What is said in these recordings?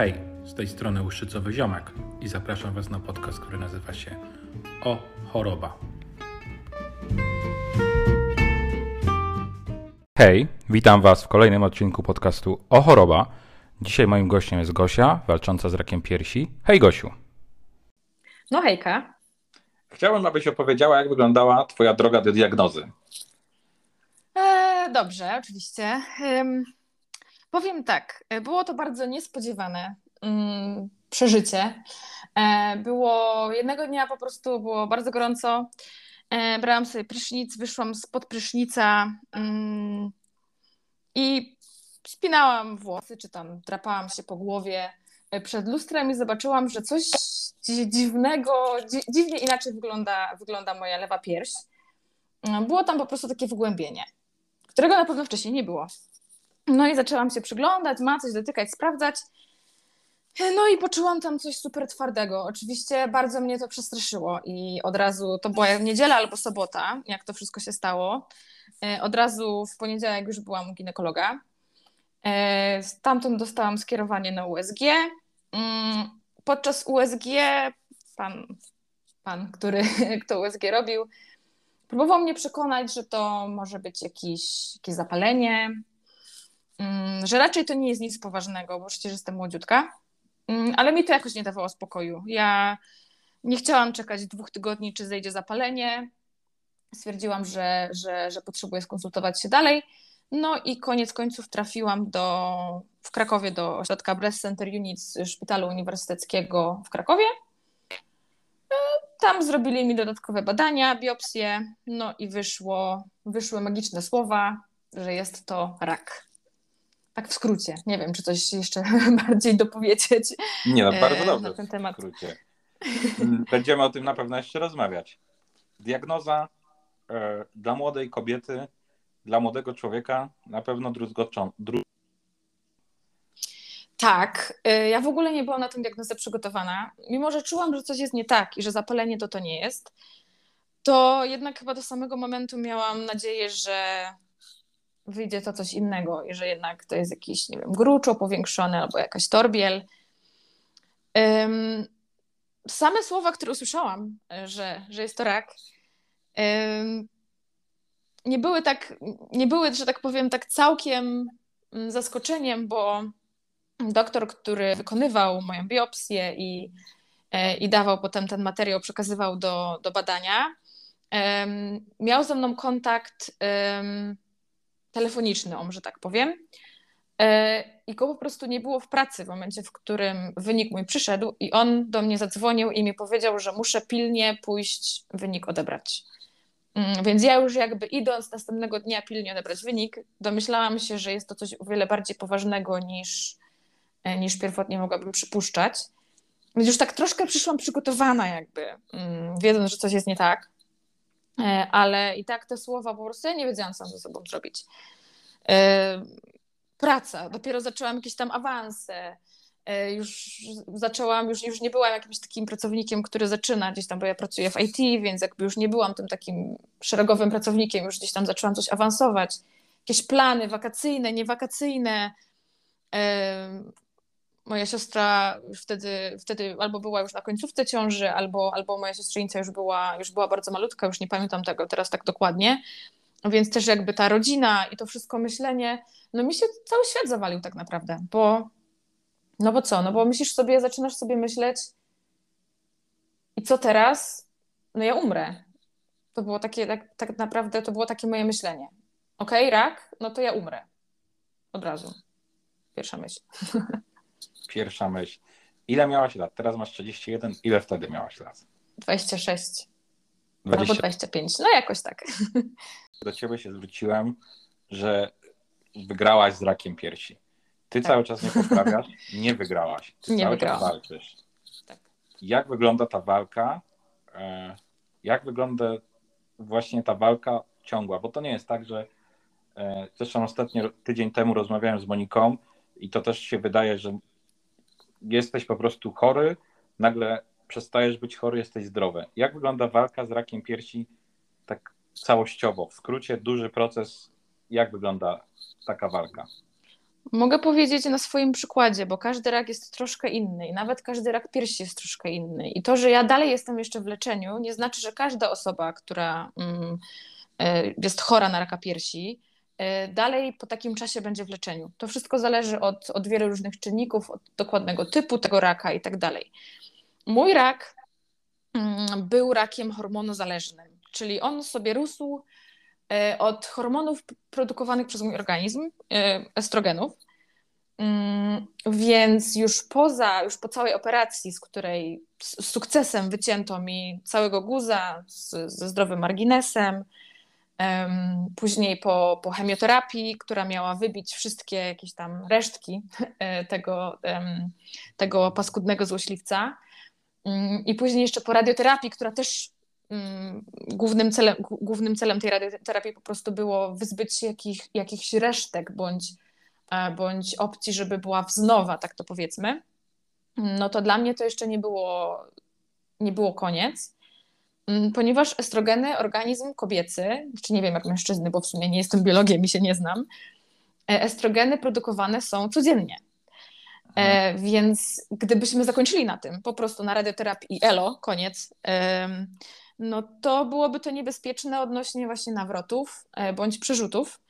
Hej, z tej strony Łuszczycowy Ziomek i zapraszam Was na podcast, który nazywa się O Choroba. Hej, witam Was w kolejnym odcinku podcastu O Choroba. Dzisiaj moim gościem jest Gosia, walcząca z rakiem piersi. Hej Gosiu. No hejka. Chciałbym, abyś opowiedziała, jak wyglądała Twoja droga do diagnozy. E, dobrze, oczywiście. Ym, powiem tak, było to bardzo niespodziewane ym, przeżycie. E, było jednego dnia po prostu było bardzo gorąco. E, brałam sobie prysznic, wyszłam spod prysznica ym, i spinałam włosy, czy tam drapałam się po głowie e, przed lustrem i zobaczyłam, że coś dziwnego, dzi dziwnie inaczej wygląda, wygląda moja lewa pierś. Mm, Było tam po prostu takie wgłębienie, którego na pewno wcześniej nie było. No i zaczęłam się przyglądać, macać, dotykać, sprawdzać. No i poczułam tam coś super twardego. Oczywiście bardzo mnie to przestraszyło i od razu, to była niedziela albo sobota, jak to wszystko się stało. E, Od razu w poniedziałek już byłam u ginekologa. E, Stamtąd dostałam skierowanie na USG. Mm, Podczas USG pan, pan który kto USG robił, próbował mnie przekonać, że to może być jakieś, jakieś zapalenie, że raczej to nie jest nic poważnego, bo przecież jestem młodziutka. Mm, Ale mi to jakoś nie dawało spokoju. Ja nie chciałam czekać dwóch tygodni, czy zejdzie zapalenie. Stwierdziłam, że, że, że potrzebuję skonsultować się dalej. No i koniec końców trafiłam do, w Krakowie do ośrodka Breast Center Unit Szpitalu Uniwersyteckiego w Krakowie. E, Tam zrobili mi dodatkowe badania, biopsje, no i wyszło, wyszły magiczne słowa, że jest to rak. Tak w skrócie. Nie wiem, czy coś jeszcze bardziej dopowiedzieć. Nie, no E, bardzo dobrze na ten w temat. skrócie. Mm, Będziemy o tym na pewno jeszcze rozmawiać. Diagnoza e, dla młodej kobiety, dla młodego człowieka na pewno druzgoczą. Dru... Tak, y, ja w ogóle nie byłam na tę diagnozę przygotowana. Mimo, że czułam, że coś jest nie tak i że zapalenie to to nie jest, to jednak chyba do samego momentu miałam nadzieję, że wyjdzie to coś innego i że jednak to jest jakiś, nie wiem, gruczo powiększony albo jakaś torbiel. Ym, same słowa, które usłyszałam, y, że, że jest to rak, ym, nie były tak, nie były, że tak powiem, tak całkiem mm, zaskoczeniem, bo doktor, który wykonywał moją biopsję i, e, i dawał potem ten materiał, przekazywał do, do badania, em, miał ze mną kontakt telefoniczny, o może tak powiem. E, I go po prostu nie było w pracy w momencie, w którym wynik mój przyszedł, i on do mnie zadzwonił i mi powiedział, że muszę pilnie pójść wynik odebrać. Mm, Więc ja już jakby idąc następnego dnia pilnie odebrać wynik, domyślałam się, że jest to coś o wiele bardziej poważnego niż, e, niż pierwotnie mogłabym przypuszczać. Więc już tak troszkę przyszłam przygotowana jakby, mm, wiedząc, że coś jest nie tak. E, Ale i tak te słowa po prostu ja nie wiedziałam, co ze sobą zrobić. E, Praca, dopiero zaczęłam jakieś tam awanse. E, Już zaczęłam, już, już nie byłam jakimś takim pracownikiem, który zaczyna gdzieś tam, bo ja pracuję w IT, więc jakby już nie byłam tym takim szeregowym pracownikiem, już gdzieś tam zaczęłam coś awansować. Jakieś plany wakacyjne, niewakacyjne. Moja siostra wtedy, wtedy albo była już na końcówce ciąży, albo, albo moja siostrzenica już była, już była bardzo malutka, już nie pamiętam tego teraz tak dokładnie. Więc też jakby ta rodzina i to wszystko myślenie, no mi się cały świat zawalił tak naprawdę, bo no bo co, no bo myślisz sobie, zaczynasz sobie myśleć i co teraz? No ja umrę. To było takie, tak, tak naprawdę to było takie moje myślenie. Okej, rak, no to ja umrę. Od razu. Pierwsza myśl. Pierwsza myśl. Ile miałaś lat? Teraz masz 31. Ile wtedy miałaś lat? 26 albo 20. 25, no jakoś tak. Do ciebie się zwróciłem, że wygrałaś z rakiem piersi. Ty Tak. cały czas nie poprawiasz, nie wygrałaś. Ty Nie cały wygrałam. czas walczysz. Tak. Jak wygląda ta walka? e, Jak wygląda właśnie ta walka ciągła? Bo to nie jest tak, że e, zresztą ostatnio tydzień temu rozmawiałem z Moniką i to też się wydaje, że jesteś po prostu chory, nagle przestajesz być chory, jesteś zdrowy. Jak wygląda walka z rakiem piersi tak całościowo? W skrócie, duży proces, jak wygląda taka walka? Mogę powiedzieć na swoim przykładzie, bo każdy rak jest troszkę inny i nawet każdy rak piersi jest troszkę inny. I to, że ja dalej jestem jeszcze w leczeniu, nie znaczy, że każda osoba, która mm, e, jest chora na raka piersi, dalej po takim czasie będzie w leczeniu. To wszystko zależy od, od wielu różnych czynników, od dokładnego typu tego raka i tak dalej. Mój rak mm, był rakiem hormonozależnym, czyli on sobie rósł E, od hormonów produkowanych przez mój organizm, e, estrogenów. Mm, więc już poza, już po całej operacji, z której z sukcesem wycięto mi całego guza z, ze zdrowym marginesem, później po, po chemioterapii, która miała wybić wszystkie jakieś tam resztki e, tego, tego paskudnego złośliwca, mm, i później jeszcze po radioterapii, która też Mm, głównym celem, głównym celem tej radioterapii po prostu było wyzbyć się jakich, jakichś resztek bądź, e, bądź opcji, żeby była wznowa, tak to powiedzmy, no to dla mnie to jeszcze nie było, nie było koniec, mm, ponieważ estrogeny, organizm kobiecy, czy nie wiem jak mężczyzny, bo w sumie nie jestem biologiem i się nie znam, e, estrogeny produkowane są codziennie. E, więc gdybyśmy zakończyli na tym, po prostu na radioterapii i elo, koniec, no to byłoby to niebezpieczne odnośnie właśnie nawrotów e, bądź przerzutów,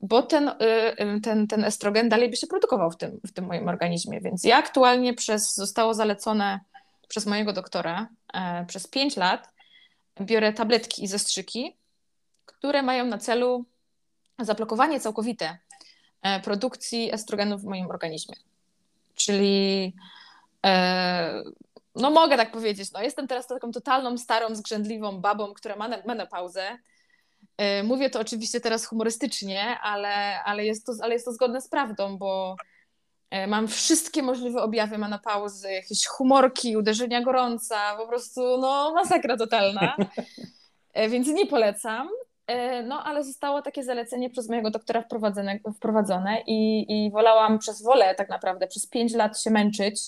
bo ten, e, e, ten, ten estrogen dalej by się produkował w tym, w tym moim organizmie. Więc ja aktualnie przez, zostało zalecone przez mojego doktora przez 5 lat biorę tabletki i zastrzyki, które mają na celu zablokowanie całkowite produkcji estrogenu w moim organizmie. Czyli no mogę tak powiedzieć, no jestem teraz taką totalną, starą, zgrzędliwą babą, która ma menopauzę. Y, mówię to oczywiście teraz humorystycznie, ale, ale, jest to, ale jest to zgodne z prawdą, bo mam wszystkie możliwe objawy menopauzy, jakieś humorki, uderzenia gorąca, po prostu no masakra totalna, y, więc nie polecam. No, ale zostało takie zalecenie przez mojego doktora wprowadzone, wprowadzone i, i wolałam przez wolę tak naprawdę przez pięć lat się męczyć,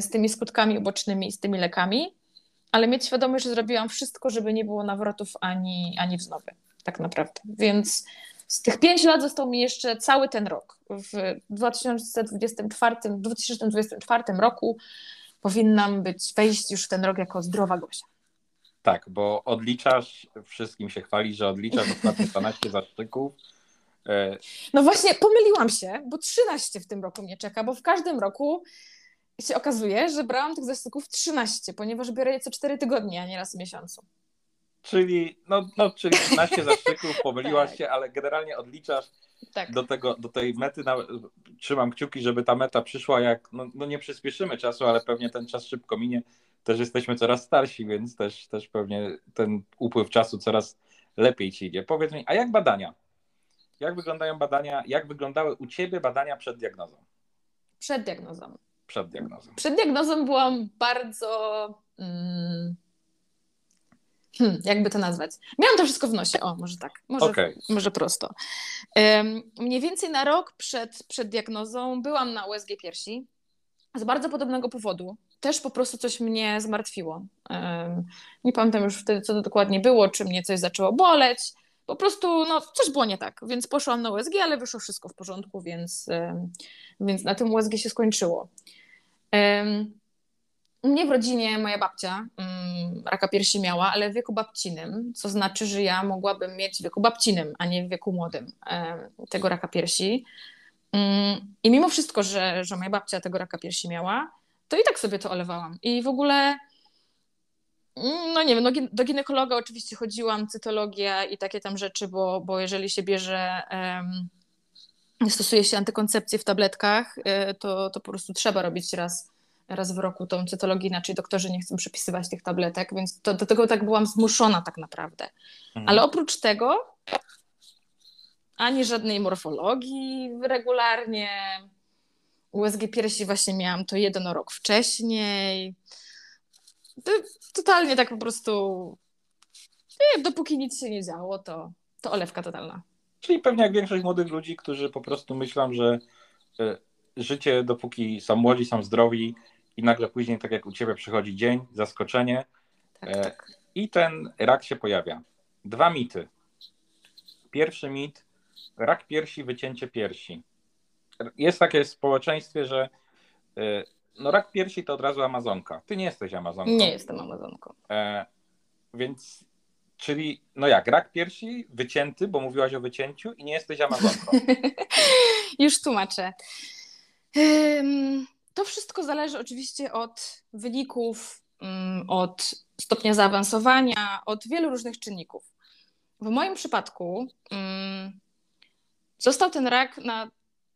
z tymi skutkami ubocznymi, z tymi lekami, ale mieć świadomość, że zrobiłam wszystko, żeby nie było nawrotów ani, ani wznowy, tak naprawdę. Więc z tych pięć lat został mi jeszcze cały ten rok. W 2024, 2024 roku powinnam być, wejść już w ten rok jako zdrowa Gosia. Tak, bo odliczasz, wszystkim się chwali, że odliczasz ostatnie 12 zaszczyków. E, no właśnie, pomyliłam się, bo 13 w tym roku mnie czeka, bo w każdym roku się okazuje, że brałam tych zastyków 13, ponieważ biorę je co 4 tygodnie, a nie raz w miesiącu. Czyli, no, no, czyli 13 zastrzyków, pomyliłaś tak. się, ale generalnie odliczasz tak. do, tego, do tej mety. Na, trzymam kciuki, żeby ta meta przyszła jak, no, no nie przyspieszymy czasu, ale pewnie ten czas szybko minie. Też jesteśmy coraz starsi, więc też, też pewnie ten upływ czasu coraz lepiej ci idzie. Powiedz mi, a jak badania? Jak wyglądają badania, jak wyglądały u Ciebie badania przed diagnozą? Przed diagnozą przed diagnozą? Przed diagnozą byłam bardzo. Hmm, hmm, jakby to nazwać? Miałam to wszystko w nosie. O, może tak. Może, okay. może prosto. Um, mniej więcej na rok przed, przed diagnozą byłam na USG piersi z bardzo podobnego powodu. Też po prostu coś mnie zmartwiło. Um, nie pamiętam już wtedy, co to dokładnie było, czy mnie coś zaczęło boleć. Po prostu no, coś było nie tak, więc poszłam na USG, ale wyszło wszystko w porządku, więc, um, więc na tym USG się skończyło. U mnie w rodzinie moja babcia um, raka piersi miała, ale w wieku babcinym, co znaczy, że ja mogłabym mieć w wieku babcinym, a nie w wieku młodym tego raka piersi. Um, I mimo wszystko, że, że moja babcia tego raka piersi miała, to i tak sobie to olewałam. I w ogóle, mm, no nie wiem, no, do ginekologa oczywiście chodziłam, cytologia i takie tam rzeczy, bo, bo jeżeli się bierze stosuje się antykoncepcję w tabletkach, y, to, to po prostu trzeba robić raz, raz w roku tą cytologię, inaczej doktorzy nie chcą przepisywać tych tabletek, więc to, do tego tak byłam zmuszona tak naprawdę. Mhm. Ale oprócz tego ani żadnej morfologii regularnie. USG piersi właśnie miałam to jeden rok wcześniej. To, totalnie tak po prostu nie, dopóki nic się nie działo, to, to olewka totalna. Czyli pewnie jak większość młodych ludzi, którzy po prostu myślą, że e, życie, dopóki są młodzi, są zdrowi i nagle później, tak jak u ciebie, przychodzi dzień, zaskoczenie tak, e, tak. i ten rak się pojawia. Dwa mity. Pierwszy mit, rak piersi, wycięcie piersi. jest takie w społeczeństwie, że y, no rak piersi to od razu Amazonka. Ty nie jesteś Amazonką. Nie jestem Amazonką. E, więc, czyli, no jak, rak piersi wycięty, bo mówiłaś o wycięciu i nie jesteś Amazonką. Już tłumaczę. To wszystko zależy oczywiście od wyników, mm, od stopnia zaawansowania, od wielu różnych czynników. W moim przypadku mm, został ten rak na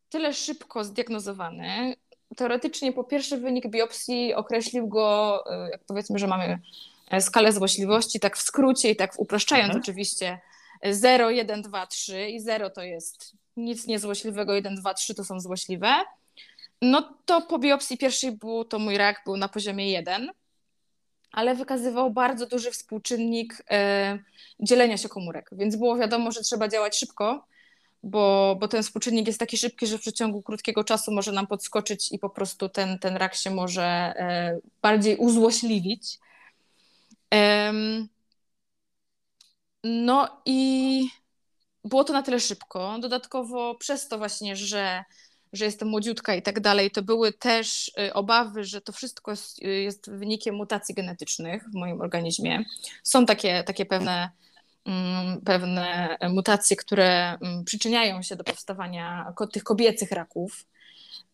tyle szybko zdiagnozowany. Teoretycznie po pierwszy wynik biopsji określił go, e, jak powiedzmy, że mamy e, skalę złośliwości, tak w skrócie i tak upraszczając mhm. oczywiście, 0, 1, 2, 3 i 0 to jest nic niezłośliwego, 1, 2, 3 to są złośliwe. No to po biopsji pierwszej był, to mój rak był na poziomie 1, ale wykazywał bardzo duży współczynnik e, dzielenia się komórek, więc było wiadomo, że trzeba działać szybko, bo, bo ten współczynnik jest taki szybki, że w przeciągu krótkiego czasu może nam podskoczyć i po prostu ten, ten rak się może e, bardziej uzłośliwić. No i było to na tyle szybko. Dodatkowo przez to właśnie, że, że jestem młodziutka i tak dalej, to były też y, obawy, że to wszystko jest, y, jest wynikiem mutacji genetycznych w moim organizmie. Są takie, takie pewne Mm, pewne mutacje, które mm, przyczyniają się do powstawania tych kobiecych raków.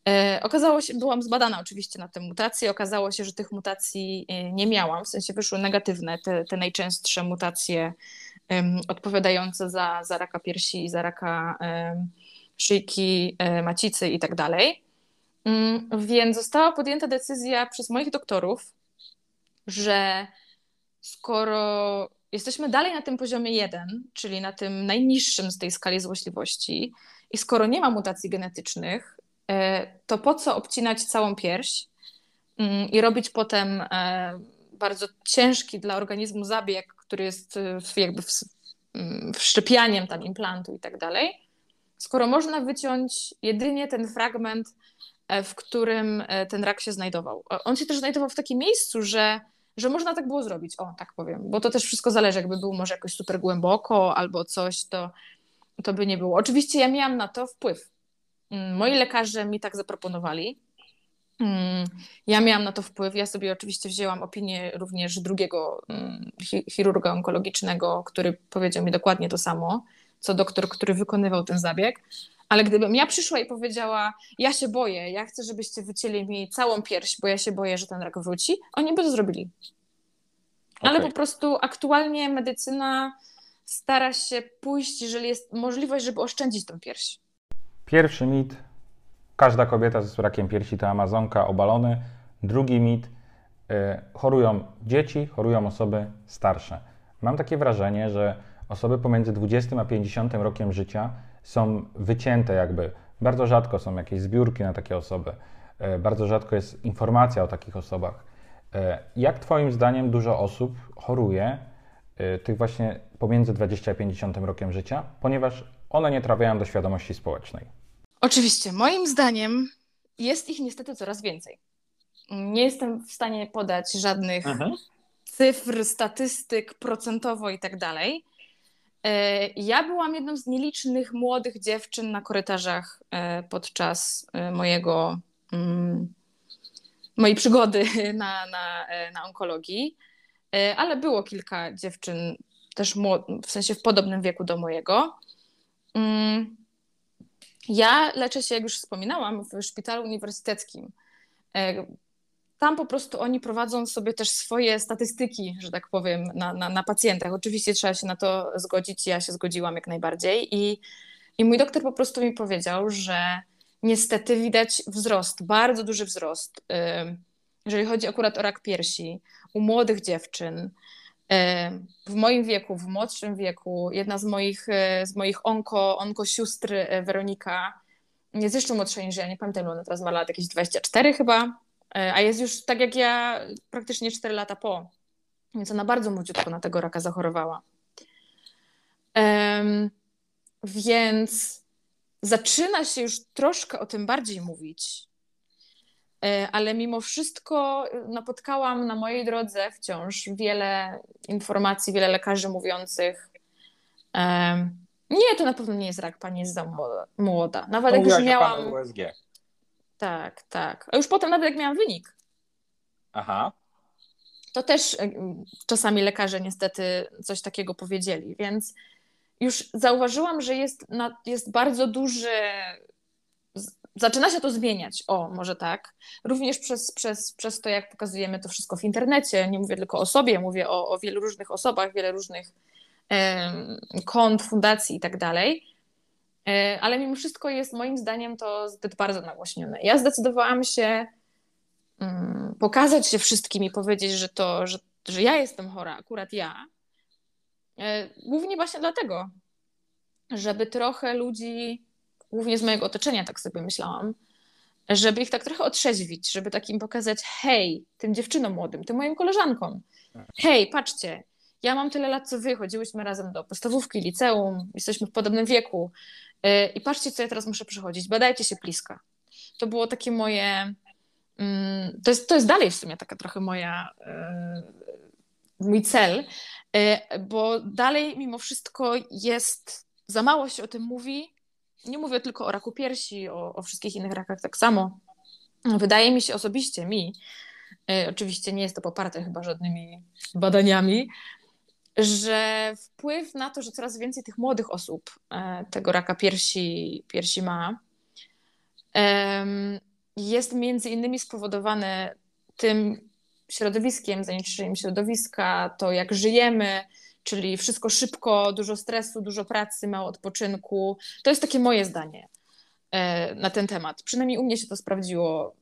E, okazało się, byłam zbadana oczywiście na te mutacje, okazało się, że tych mutacji e, nie miałam, w sensie wyszły negatywne, te, te najczęstsze mutacje um, odpowiadające za, za raka piersi i za raka um, szyjki, um, macicy i tak dalej. Mm, więc została podjęta decyzja przez moich doktorów, że skoro jesteśmy dalej na tym poziomie 1, czyli na tym najniższym z tej skali złośliwości, i skoro nie ma mutacji genetycznych, e, to po co obcinać całą pierś mm, i robić potem e, bardzo ciężki dla organizmu zabieg, który jest jakby mm, wszczepianiem tam implantu i tak dalej, skoro można wyciąć jedynie ten fragment, e, w którym ten rak się znajdował. On się też znajdował w takim miejscu, że że można tak było zrobić, o tak powiem, bo to też wszystko zależy, jakby był może jakoś super głęboko albo coś, to, to by nie było. Oczywiście ja miałam na to wpływ. Mm, moi lekarze mi tak zaproponowali. Mm, ja miałam na to wpływ. Ja sobie oczywiście wzięłam opinię również drugiego mm, chirurga onkologicznego, który powiedział mi dokładnie to samo, co doktor, który wykonywał ten zabieg. Ale gdybym ja przyszła i powiedziała, ja się boję, ja chcę, żebyście wycięli mi całą pierś, bo ja się boję, że ten rak wróci, oni by to zrobili. Okay. Ale po prostu aktualnie medycyna stara się pójść, jeżeli jest możliwość, żeby oszczędzić tą pierś. Pierwszy mit. Każda kobieta z rakiem piersi to amazonka, obalony. Drugi mit. Y, chorują dzieci, chorują osoby starsze. Mam takie wrażenie, że osoby pomiędzy 20 a 50 rokiem życia są wycięte jakby. Bardzo rzadko są jakieś zbiórki na takie osoby. E, bardzo rzadko jest informacja o takich osobach. E, jak Twoim zdaniem dużo osób choruje e, tych właśnie pomiędzy 20 a 50 rokiem życia, ponieważ one nie trafiają do świadomości społecznej? Oczywiście, moim zdaniem jest ich niestety coraz więcej. Nie jestem w stanie podać żadnych mhm. cyfr, statystyk procentowo i tak dalej, ja byłam jedną z nielicznych młodych dziewczyn na korytarzach e, podczas e, mojego, mm, mojej przygody na, na, na onkologii, ale było kilka dziewczyn też w sensie w podobnym wieku do mojego. Mm, ja leczę się, jak już wspominałam, w szpitalu uniwersyteckim tam po prostu oni prowadzą sobie też swoje statystyki, że tak powiem, na, na, na pacjentach. Oczywiście trzeba się na to zgodzić, ja się zgodziłam jak najbardziej. I, I mój doktor po prostu mi powiedział, że niestety widać wzrost, bardzo duży wzrost, jeżeli chodzi akurat o rak piersi u młodych dziewczyn. W moim wieku, w młodszym wieku, jedna z moich, y, z moich onko, onko sióstr, y, Weronika, jest jeszcze młodsza niż ja, nie pamiętam, ona teraz ma lat jakieś 24 chyba, a jest już tak jak ja praktycznie 4 lata po. Więc ona bardzo młodziutko na tego raka zachorowała. Um, więc zaczyna się już troszkę o tym bardziej mówić, e, ale mimo wszystko napotkałam na mojej drodze wciąż wiele informacji, wiele lekarzy mówiących, um, Nie, to na pewno nie jest rak, pani jest za młoda. Nawet jak już miałam. Tak, tak. A już potem, nawet jak miałam wynik, Aha. to też y, czasami lekarze niestety coś takiego powiedzieli, więc już zauważyłam, że jest, na, jest bardzo duży. Zaczyna się to zmieniać, o, może tak. Również przez, przez, przez to, jak pokazujemy to wszystko w internecie. Nie mówię tylko o sobie, mówię o, o wielu różnych osobach, wiele różnych em, kont, fundacji i tak dalej. E, Ale mimo wszystko jest moim zdaniem to zbyt bardzo nagłośnione. Ja zdecydowałam się mm, pokazać się wszystkim i powiedzieć, że to, że, że ja jestem chora, akurat ja. E, Głównie właśnie dlatego, żeby trochę ludzi, głównie z mojego otoczenia, tak sobie myślałam, żeby ich tak trochę otrzeźwić, żeby takim pokazać, hej, tym dziewczynom młodym, tym moim koleżankom, hej, patrzcie, ja mam tyle lat co wy, chodziłyśmy razem do podstawówki, liceum, jesteśmy w podobnym wieku e, i patrzcie, co ja teraz muszę przechodzić, badajcie się bliska. To było takie moje, mm, to jest, to jest dalej w sumie taka trochę moja, e, mój cel, e, bo dalej mimo wszystko jest, za mało się o tym mówi, nie mówię tylko o raku piersi, o, o wszystkich innych rakach tak samo. Wydaje mi się osobiście, mi, oczywiście nie jest to poparte chyba żadnymi badaniami, że wpływ na to, że coraz więcej tych młodych osób e, tego raka piersi, piersi ma, jest między innymi spowodowany tym środowiskiem, zanieczyszczeniem środowiska, to jak żyjemy, czyli wszystko szybko, dużo stresu, dużo pracy, mało odpoczynku. To jest takie moje zdanie e, na ten temat. Przynajmniej u mnie się to sprawdziło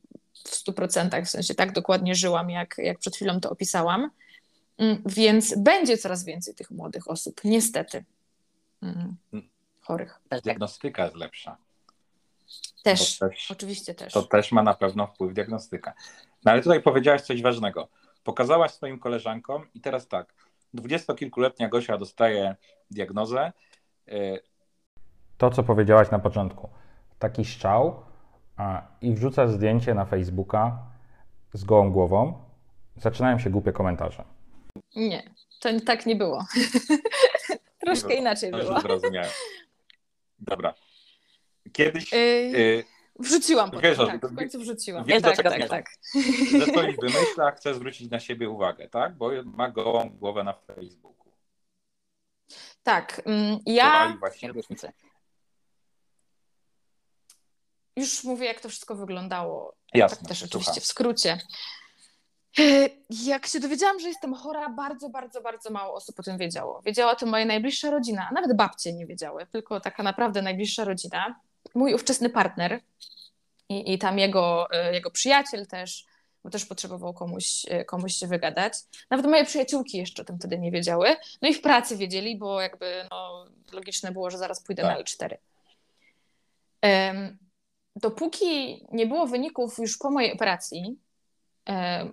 w 100%, w sensie tak dokładnie żyłam, jak, jak przed chwilą to opisałam. Mm, Więc będzie coraz więcej tych młodych osób, niestety. Mm, Chorych. Diagnostyka jest lepsza. Też, też oczywiście też. to też ma na pewno wpływ diagnostyka. No ale tutaj powiedziałaś coś ważnego. Pokazałaś swoim koleżankom i teraz tak, dwudziestokilkuletnia Gosia dostaje diagnozę. y, To, co powiedziałaś na początku. Taki szczał a, i wrzucasz zdjęcie na Facebooka z gołą głową. Zaczynają się głupie komentarze. Nie, to tak nie było. Troszkę było. inaczej było. zrozumiałem. Dobra. Kiedyś Yy, y, Wrzuciłam potem, wiesz, tak, w końcu wrzuciłam. wiesz, tak, dlaczego tak, nie? tak. że coś wymyśla, chce zwrócić na siebie uwagę, tak? Bo ma gołą głowę na Facebooku. Tak, mm, ja właśnie już mówię, jak to wszystko wyglądało. Jasne, tak też oczywiście w skrócie. Yy, Jak się dowiedziałam, że jestem chora, bardzo, bardzo, bardzo mało osób o tym wiedziało. Wiedziała o tym moja najbliższa rodzina, a nawet babcie nie wiedziały, tylko taka naprawdę najbliższa rodzina. Mój ówczesny partner i, i tam jego, yy, jego przyjaciel też, bo też potrzebował komuś, yy, komuś się wygadać. Nawet moje przyjaciółki jeszcze o tym wtedy nie wiedziały. No i w pracy wiedzieli, bo jakby no, logiczne było, że zaraz pójdę na Tak. L4. Em, dopóki nie było wyników już po mojej operacji, e,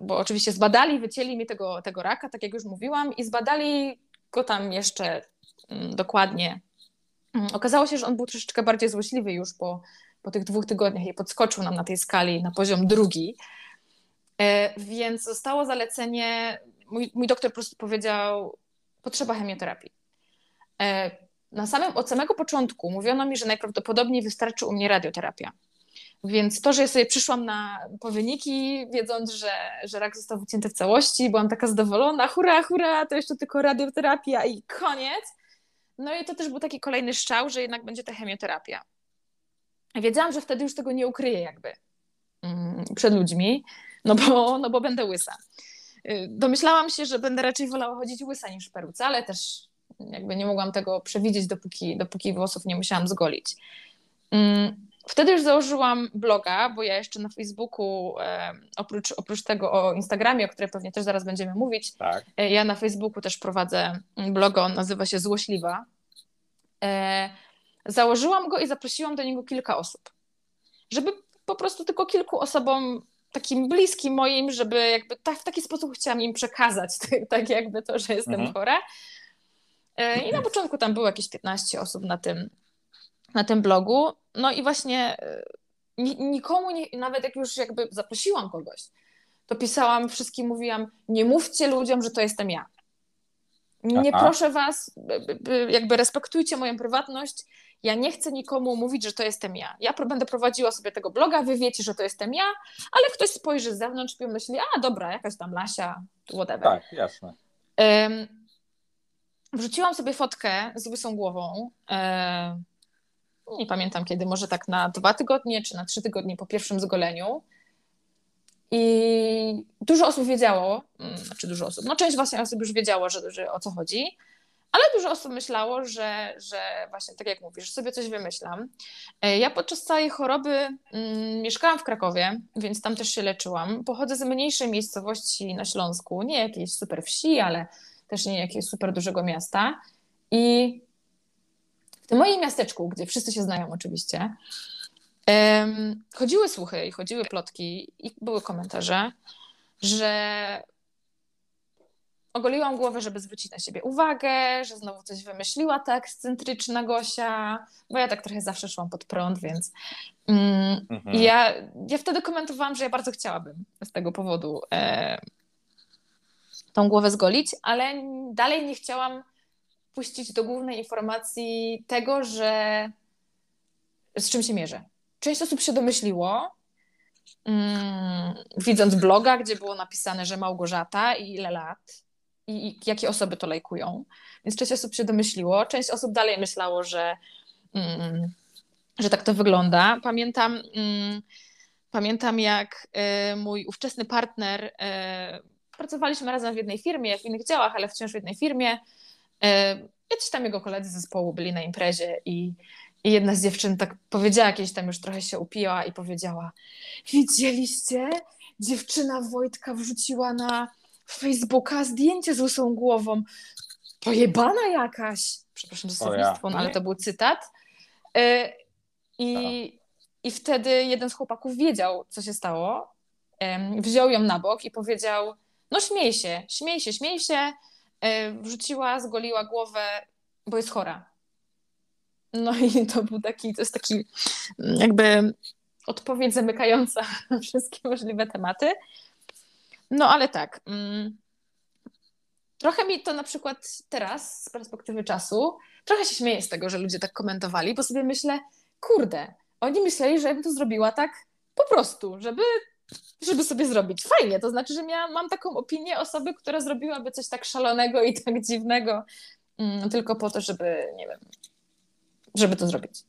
bo oczywiście zbadali, wycięli mi tego, tego raka, tak jak już mówiłam, i zbadali go tam jeszcze mm, dokładnie. Mm, Okazało się, że on był troszeczkę bardziej złośliwy już po, po tych dwóch tygodniach i podskoczył nam na tej skali na poziom drugi. E, Więc zostało zalecenie, mój, mój doktor po prostu powiedział, potrzeba chemioterapii. E, Na samym, od samego początku mówiono mi, że najprawdopodobniej wystarczy u mnie radioterapia. Więc to, że ja sobie przyszłam na, po wyniki, wiedząc, że, że rak został wycięty w całości, byłam taka zadowolona, hurra, hurra, to jeszcze tylko radioterapia i koniec. No i to też był taki kolejny szczał, że jednak będzie ta chemioterapia. Wiedziałam, że wtedy już tego nie ukryję jakby mm, przed ludźmi, no bo, no bo będę łysa. Y, Domyślałam się, że będę raczej wolała chodzić łysa niż w peruce, ale też jakby nie mogłam tego przewidzieć, dopóki, dopóki włosów nie musiałam zgolić. Wtedy już założyłam bloga, bo ja jeszcze na Facebooku, oprócz, oprócz tego o Instagramie, o którym pewnie też zaraz będziemy mówić, Tak. e, ja na Facebooku też prowadzę bloga, on nazywa się Złośliwa. E, założyłam go i zaprosiłam do niego kilka osób, żeby po prostu tylko kilku osobom takim bliskim moim, żeby jakby tak, w taki sposób chciałam im przekazać, tak jakby to, że jestem Mhm. chora. E, I na początku tam było jakieś 15 osób na tym, na tym blogu. No i właśnie e, ni- nikomu, nie, nawet jak już jakby zaprosiłam kogoś, to pisałam wszystkim, mówiłam, nie mówcie ludziom, że to jestem ja. Nie Aha. proszę was, by- by- by- jakby respektujcie moją prywatność. Ja nie chcę nikomu mówić, że to jestem ja. Ja będę prowadziła sobie tego bloga, wy wiecie, że to jestem ja, ale ktoś spojrzy z zewnątrz i pomyśli, a dobra, jakaś tam Lasia, whatever. Tak, jasne. Em, wrzuciłam sobie fotkę z łysą głową. em, nie pamiętam kiedy, może tak na dwa tygodnie czy na trzy tygodnie po pierwszym zgoleniu. I dużo osób wiedziało, mm, znaczy dużo osób, no część właśnie osób już wiedziało, że, że o co chodzi, ale dużo osób myślało, że, że właśnie tak jak mówisz, sobie coś wymyślam. E, Ja podczas całej choroby mm, mieszkałam w Krakowie, więc tam też się leczyłam. Pochodzę z mniejszej miejscowości na Śląsku, nie jakiejś super wsi, ale też nie jakiegoś super dużego miasta. I w tym moim miasteczku, gdzie wszyscy się znają oczywiście, chodziły słuchy i chodziły plotki i były komentarze, że ogoliłam głowę, żeby zwrócić na siebie uwagę, że znowu coś wymyśliła ta ekscentryczna Gosia, bo ja tak trochę zawsze szłam pod prąd, więc mm, Mhm. ja, ja wtedy komentowałam, że ja bardzo chciałabym z tego powodu e, tą głowę zgolić, ale dalej nie chciałam puścić do głównej informacji tego, że z czym się mierzę. Część osób się domyśliło, mm, widząc bloga, gdzie było napisane, że Małgorzata i ile lat i, i jakie osoby to lajkują. Więc część osób się domyśliło, część osób dalej myślało, że, mm, że tak to wygląda. Pamiętam, mm, pamiętam jak e, mój ówczesny partner, e, pracowaliśmy razem w jednej firmie, w innych działach, ale wciąż w jednej firmie. E, Jacyś tam jego koledzy z zespołu byli na imprezie i, i jedna z dziewczyn tak powiedziała, jakieś tam już trochę się upiła i powiedziała widzieliście? Dziewczyna Wojtka wrzuciła na Facebooka zdjęcie z łysą głową. Pojebana jakaś. Przepraszam za O ja. słownictwo, no ale to był cytat. E, I, I wtedy jeden z chłopaków wiedział, co się stało. Wziął ją na bok i powiedział: No, śmiej się, śmiej się, śmiej się. E, Wrzuciła, zgoliła głowę, bo jest chora. No i to był taki, to jest taki mm, jakby odpowiedź zamykająca wszystkie możliwe tematy. No ale tak. mm, Trochę mi to na przykład teraz, z perspektywy czasu, trochę się śmieję z tego, że ludzie tak komentowali, bo sobie myślę, kurde, oni myśleli, że ja bym to zrobiła tak po prostu, żeby, żeby sobie zrobić. Fajnie, to znaczy, że miałam, mam taką opinię osoby, która zrobiłaby coś tak szalonego i tak dziwnego, mm, tylko po to, żeby, nie wiem, żeby to zrobić.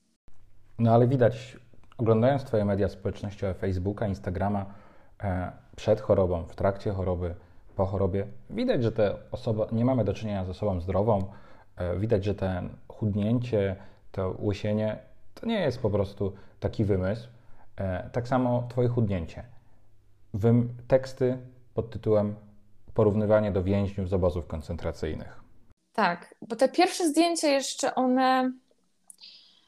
No ale widać, oglądając Twoje media społecznościowe, Facebooka, Instagrama, e, przed chorobą, w trakcie choroby, po chorobie, widać, że te osoba, nie mamy do czynienia z osobą zdrową, e, widać, że ten chudnięcie, to łysienie, to nie jest po prostu taki wymysł. E, tak samo Twoje chudnięcie. Wym, teksty pod tytułem Porównywanie do więźniów z obozów koncentracyjnych. Tak, bo te pierwsze zdjęcia jeszcze one.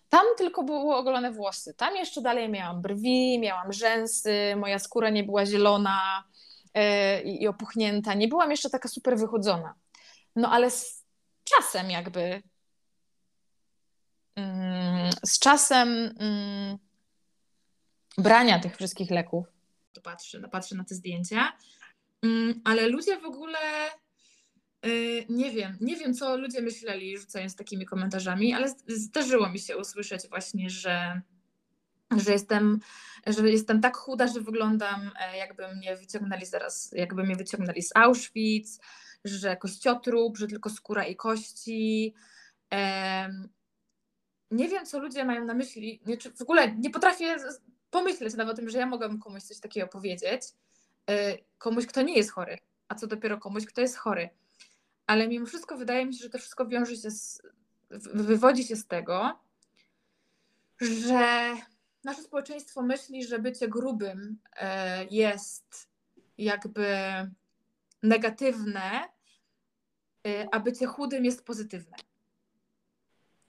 Tam tylko były ogolone włosy. Tam jeszcze dalej miałam brwi, miałam rzęsy, moja skóra nie była zielona yy, i opuchnięta. Nie byłam jeszcze taka super wychudzona. No ale z czasem jakby. mm, z czasem mm, brania tych wszystkich leków. To patrzę, patrzę na te zdjęcia. Mm, ale ludzie w ogóle. Y, Nie wiem, nie wiem, co ludzie myśleli, rzucając takimi komentarzami, ale zdarzyło mi się usłyszeć właśnie, że, że, jestem, że jestem tak chuda, że wyglądam, e, jakby mnie wyciągnęli zaraz, jakby mnie wyciągnęli z Auschwitz, że kościotrup, że tylko skóra i kości. Nie wiem, co ludzie mają na myśli. W ogóle nie potrafię pomyśleć nawet o tym, że ja mogłabym komuś coś takiego powiedzieć. E, Komuś, kto nie jest chory, a co dopiero komuś, kto jest chory ale mimo wszystko wydaje mi się, że to wszystko wiąże się z, wy- wywodzi się z tego, że nasze społeczeństwo myśli, że bycie grubym e, jest jakby negatywne, e, a bycie chudym jest pozytywne.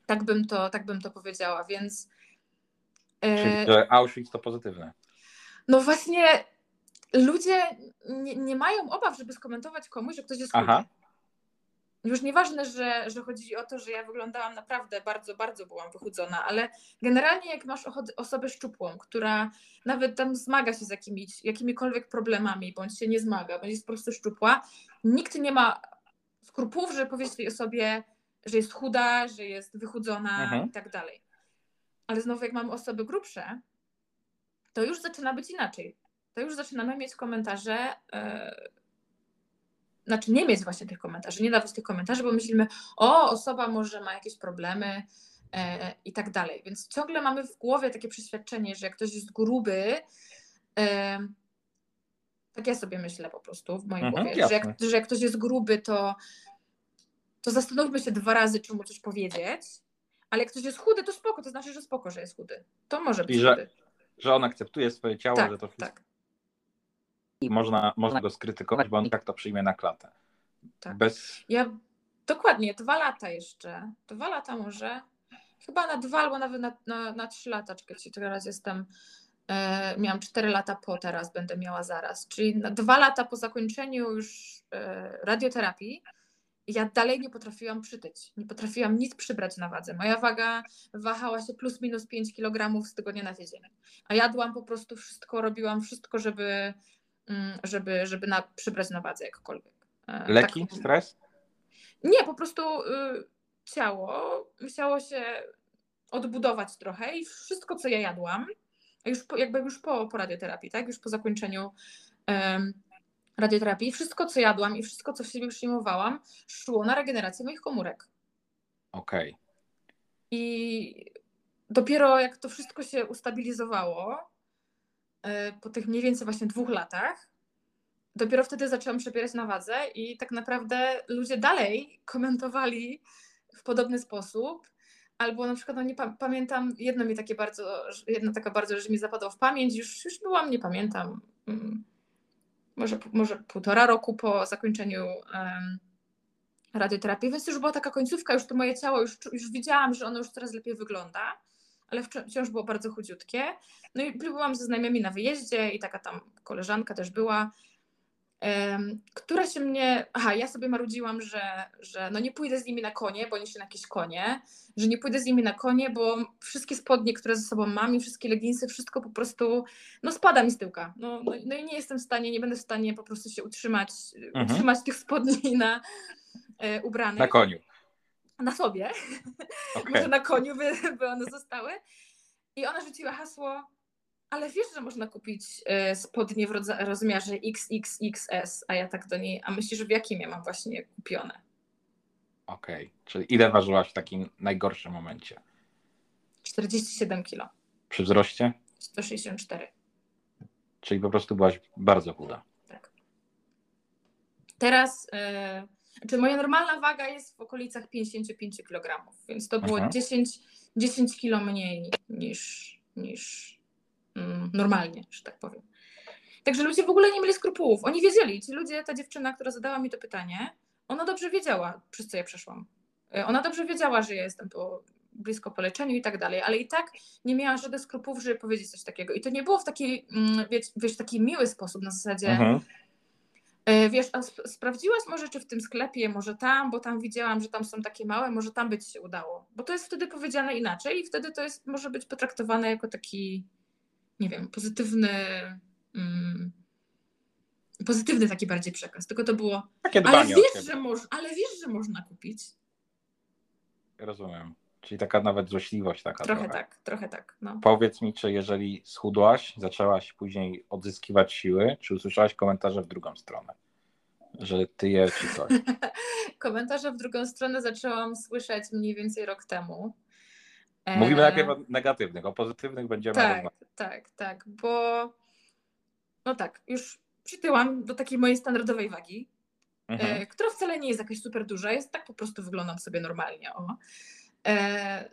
Tak bym to, tak bym to powiedziała, więc Czyli że Auschwitz to pozytywne. no właśnie ludzie nie, nie mają obaw, żeby skomentować komuś, że ktoś jest chudy. Aha. Już nieważne, że, że chodzi o to, że ja wyglądałam naprawdę bardzo, bardzo byłam wychudzona, ale generalnie jak masz osobę szczupłą, która nawet tam zmaga się z jakimiś, jakimikolwiek problemami, bądź się nie zmaga, bądź jest po prostu szczupła, nikt nie ma skrupułów, żeby powiedzieć tej osobie, że jest chuda, że jest wychudzona Mhm. i tak dalej. Ale znowu, jak mamy osoby grubsze, to już zaczyna być inaczej. To już zaczynamy mieć komentarze, e, znaczy nie mieć właśnie tych komentarzy, nie dawać tych komentarzy, bo myślimy, o, osoba może ma jakieś problemy e, i tak dalej. Więc ciągle mamy w głowie takie przeświadczenie, że jak ktoś jest gruby, e, tak ja sobie myślę po prostu w mojej Mhm, głowie, że jak, że jak ktoś jest gruby, to, to zastanówmy się dwa razy, czy mu coś powiedzieć, ale jak ktoś jest chudy, to spoko, to znaczy, że spoko, że jest chudy. To może być I że- chudy. Że on akceptuje swoje ciało, Tak, że to wszystko tak, można, można go skrytykować, bo on tak to przyjmie na klatę. tak. Bez. Ja dokładnie, dwa lata jeszcze. Dwa lata może. Chyba na dwa albo nawet na, na, na trzy lata. Czekajcie, teraz jestem. E, miałam cztery lata po, teraz będę miała zaraz. Czyli na dwa lata po zakończeniu już e, radioterapii. Ja dalej nie potrafiłam przytyć. Nie potrafiłam nic przybrać na wadze. Moja waga wahała się plus minus 5 kg z tygodnia na tydzień. A jadłam po prostu wszystko, robiłam wszystko, żeby, mm, żeby, żeby na, przybrać na wadze jakkolwiek. E, Leki, tak- stres? nie, po prostu y, ciało musiało się odbudować trochę i wszystko, co ja jadłam, już po, jakby już po, po radioterapii, tak? Już po zakończeniu em, radioterapii, wszystko, co jadłam i wszystko, co w siebie przyjmowałam, szło na regenerację moich komórek. Okej. I dopiero jak to wszystko się ustabilizowało, e, po tych mniej więcej właśnie dwóch latach, dopiero wtedy zaczęłam przebierać na wadze i tak naprawdę ludzie dalej komentowali w podobny sposób. Albo na przykład, no nie pa- pamiętam, jedno mi takie bardzo, jedna taka bardzo rzecz mi zapadła w pamięć, już, już byłam, nie pamiętam, mm, może, może półtora roku po zakończeniu radioterapii, więc już była taka końcówka, już to moje ciało, już, już widziałam, że ono już coraz lepiej wygląda, ale wci- wciąż było bardzo chudziutkie. No i byłam ze znajomymi na wyjeździe i taka tam koleżanka też była, która się mnie, aha, ja sobie marudziłam, że, że no nie pójdę z nimi na konie, bo oni się na jakieś konie, że nie pójdę z nimi na konie, bo wszystkie spodnie, które ze sobą mam i wszystkie leginsy, wszystko po prostu, no spada mi z tyłka. No, no, no i nie jestem w stanie, nie będę w stanie po prostu się utrzymać, Mhm. utrzymać tych spodni na e, ubranych Na koniu. na sobie, Okej. może na koniu by, by one zostały. I ona rzuciła hasło, ale wiesz, że można kupić e, spodnie w rozmiarze XXXS, a ja tak do niej, a myślisz, w jakim ja mam właśnie kupione? Okej. Czyli ile ważyłaś w takim najgorszym momencie? 47 kilo, Przy wzroście? 164. Czyli po prostu byłaś bardzo chuda. Tak. Teraz, e, czy moja normalna waga jest w okolicach 55 kg, więc to było Mhm. 10, 10 kilo mniej niż, niż normalnie, że tak powiem. Także ludzie w ogóle nie mieli skrupułów. Oni wiedzieli, ci ludzie, ta dziewczyna, która zadała mi to pytanie, ona dobrze wiedziała, przez co ja przeszłam. E, Ona dobrze wiedziała, że ja jestem po, blisko po leczeniu i tak dalej, ale i tak nie miała żadnych skrupułów, żeby powiedzieć coś takiego. I to nie było w taki, mm, wiesz, wiesz taki miły sposób na zasadzie, Mhm. E, Wiesz, a sp- sprawdziłaś może, czy w tym sklepie, może tam, bo tam widziałam, że tam są takie małe, może tam by ci się udało. Bo to jest wtedy powiedziane inaczej i wtedy to jest, może być potraktowane jako taki, nie wiem, pozytywny, mm, pozytywny taki bardziej przekaz. Tylko to było, Takie ale wiesz, że moż, ale wiesz, że można kupić. Rozumiem. Czyli taka nawet złośliwość taka Trochę trochę. tak, trochę tak, no. Powiedz mi, czy jeżeli schudłaś, zaczęłaś później odzyskiwać siły, czy usłyszałaś komentarze w drugą stronę? Że ty je czy coś? Komentarze w drugą stronę zaczęłam słyszeć mniej więcej rok temu. E, Mówimy najpierw o negatywnych, o pozytywnych będziemy Tak, rozmawiać. tak, tak, bo no tak, już przytyłam do takiej mojej standardowej wagi, Mhm. e, która wcale nie jest jakaś super duża, jest tak po prostu wyglądam sobie normalnie, o. E,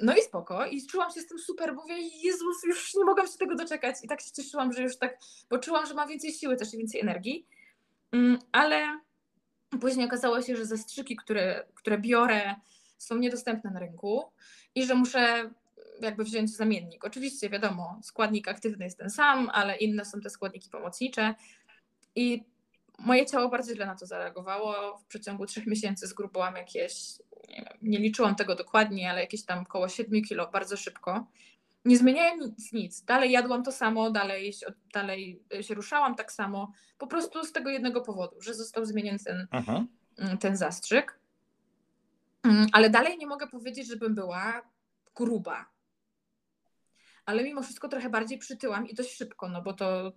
no i spoko, i czułam się z tym super, mówię, Jezus, już nie mogłam się tego doczekać i tak się cieszyłam, że już tak, bo czułam, że mam więcej siły też i więcej energii, Mm, ale później okazało się, że zastrzyki, które, które biorę są niedostępne na rynku i że muszę jakby wziąć zamiennik. Oczywiście wiadomo, składnik aktywny jest ten sam, ale inne są te składniki pomocnicze i moje ciało bardzo źle na to zareagowało. W przeciągu trzech miesięcy zgrubałam jakieś, nie, wiem, nie liczyłam tego dokładnie, ale jakieś tam około 7 kilo bardzo szybko. Nie zmieniałem nic, nic. Dalej jadłam to samo, dalej się, dalej się ruszałam tak samo. Po prostu z tego jednego powodu, że został zmieniony ten mm, ten zastrzyk. Mm, ale dalej nie mogę powiedzieć, żebym była gruba. Ale mimo wszystko trochę bardziej przytyłam i dość szybko, no bo to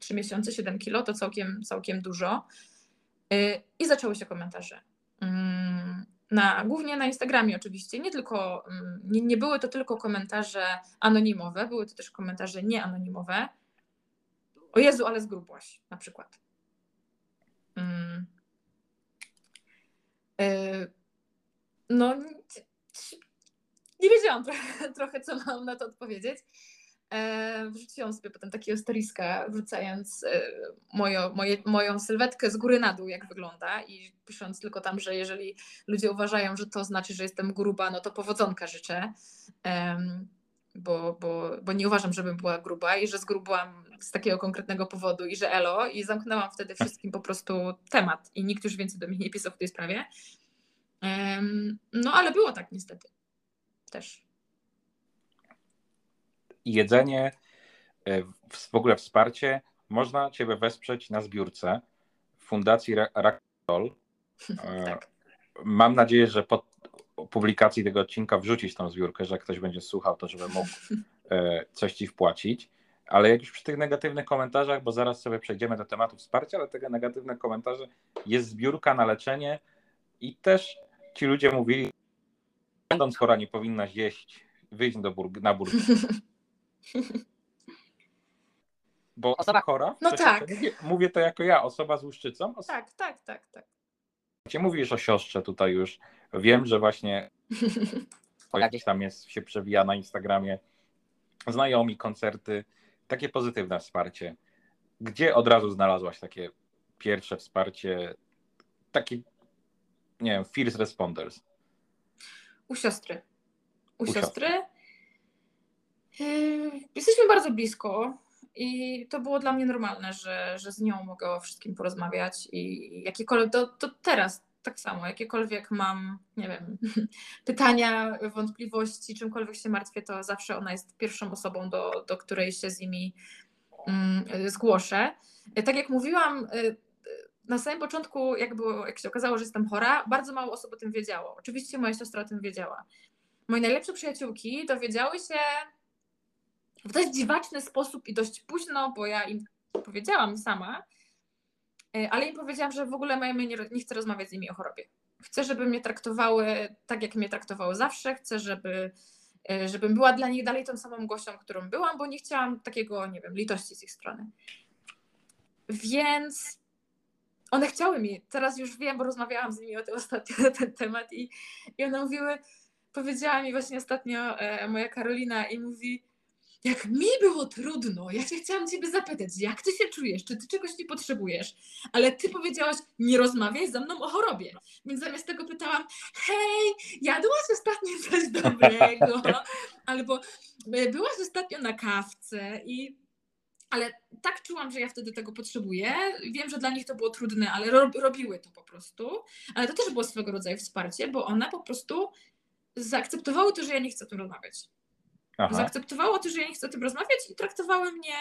3 miesiące, 7 kilo to całkiem, całkiem dużo. Y, I zaczęły się komentarze. Mm, na, głównie na Instagramie oczywiście. Nie, tylko, nie, nie były to tylko komentarze anonimowe, były to też komentarze nieanonimowe. O Jezu, ale zgrubłaś na przykład. Y, no, nie wiedziałam trochę, trochę, co mam na to odpowiedzieć. E, wrzuciłam sobie potem takiego storiska, wrzucając e, moją, moje, moją sylwetkę z góry na dół, jak wygląda i pisząc tylko tam, że jeżeli ludzie uważają, że to znaczy, że jestem gruba, no to powodzonka życzę, bo, bo, bo nie uważam, żebym była gruba i że zgrubłam z takiego konkretnego powodu i że elo i zamknęłam wtedy wszystkim po prostu temat i nikt już więcej do mnie nie pisał w tej sprawie. No ale było tak niestety. Też. Jedzenie, e, w ogóle wsparcie, można Ciebie wesprzeć na zbiórce w Fundacji Rakol. E, tak. Mam nadzieję, że po publikacji tego odcinka wrzucić tą zbiórkę, że jak ktoś będzie słuchał, to żeby mógł e, coś Ci wpłacić. Ale jak już przy tych negatywnych komentarzach, bo zaraz sobie przejdziemy do tematu wsparcia, ale tego negatywne komentarze, jest zbiórka na leczenie i też ci ludzie mówili, będąc chora nie powinnaś jeść, wyjść do burg na burger. Bo osoba chora? No tak. Mówię, mówię, to jako ja, osoba z łuszczycą. Tak, tak, tak, tak. Gdzie mówisz o siostrze tutaj już. Wiem, że właśnie gdzieś tam jest, się przewija na Instagramie znajomi, koncerty, takie pozytywne wsparcie. Gdzie od razu znalazłaś takie pierwsze wsparcie, taki, nie wiem, first responders? U siostry. U, U siostry. Yy, jesteśmy bardzo blisko i to było dla mnie normalne, że, że z nią mogę o wszystkim porozmawiać i jakiekolwiek, to, to teraz tak samo, jakiekolwiek mam, nie wiem, pytania, wątpliwości, czymkolwiek się martwię, to zawsze ona jest pierwszą osobą, do, do której się z nimi mm, zgłoszę. Tak jak mówiłam, y, na samym początku, jak, było, jak się okazało, że jestem chora, bardzo mało osób o tym wiedziało. Oczywiście moja siostra o tym wiedziała. Moje najlepsze przyjaciółki dowiedziały się w dość dziwaczny sposób i dość późno, bo ja im powiedziałam sama, e, ale im powiedziałam, że w ogóle nie, nie chcę rozmawiać z nimi o chorobie. Chcę, żeby mnie traktowały tak, jak mnie traktowały zawsze. Chcę, żeby, e, żebym była dla nich dalej tą samą gością, którą byłam, bo nie chciałam takiego, nie wiem, litości z ich strony. Więc one chciały mi, teraz już wiem, bo rozmawiałam z nimi o tym ostatnio na ten temat i, i one mówiły, powiedziała mi właśnie ostatnio e, moja Karolina i mówi, jak mi było trudno, ja się chciałam ciebie zapytać, jak ty się czujesz, czy ty czegoś nie potrzebujesz, ale ty powiedziałaś, nie rozmawiaj ze mną o chorobie. Więc zamiast tego pytałam, hej, jadłaś ostatnio coś dobrego, albo e, byłaś ostatnio na kawce i ale tak czułam, że ja wtedy tego potrzebuję. Wiem, że dla nich to było trudne, ale robiły to po prostu. Ale to też było swego rodzaju wsparcie, bo one po prostu zaakceptowały to, że ja nie chcę o tym rozmawiać. Aha. Zaakceptowało to, że ja nie chcę o tym rozmawiać i traktowały mnie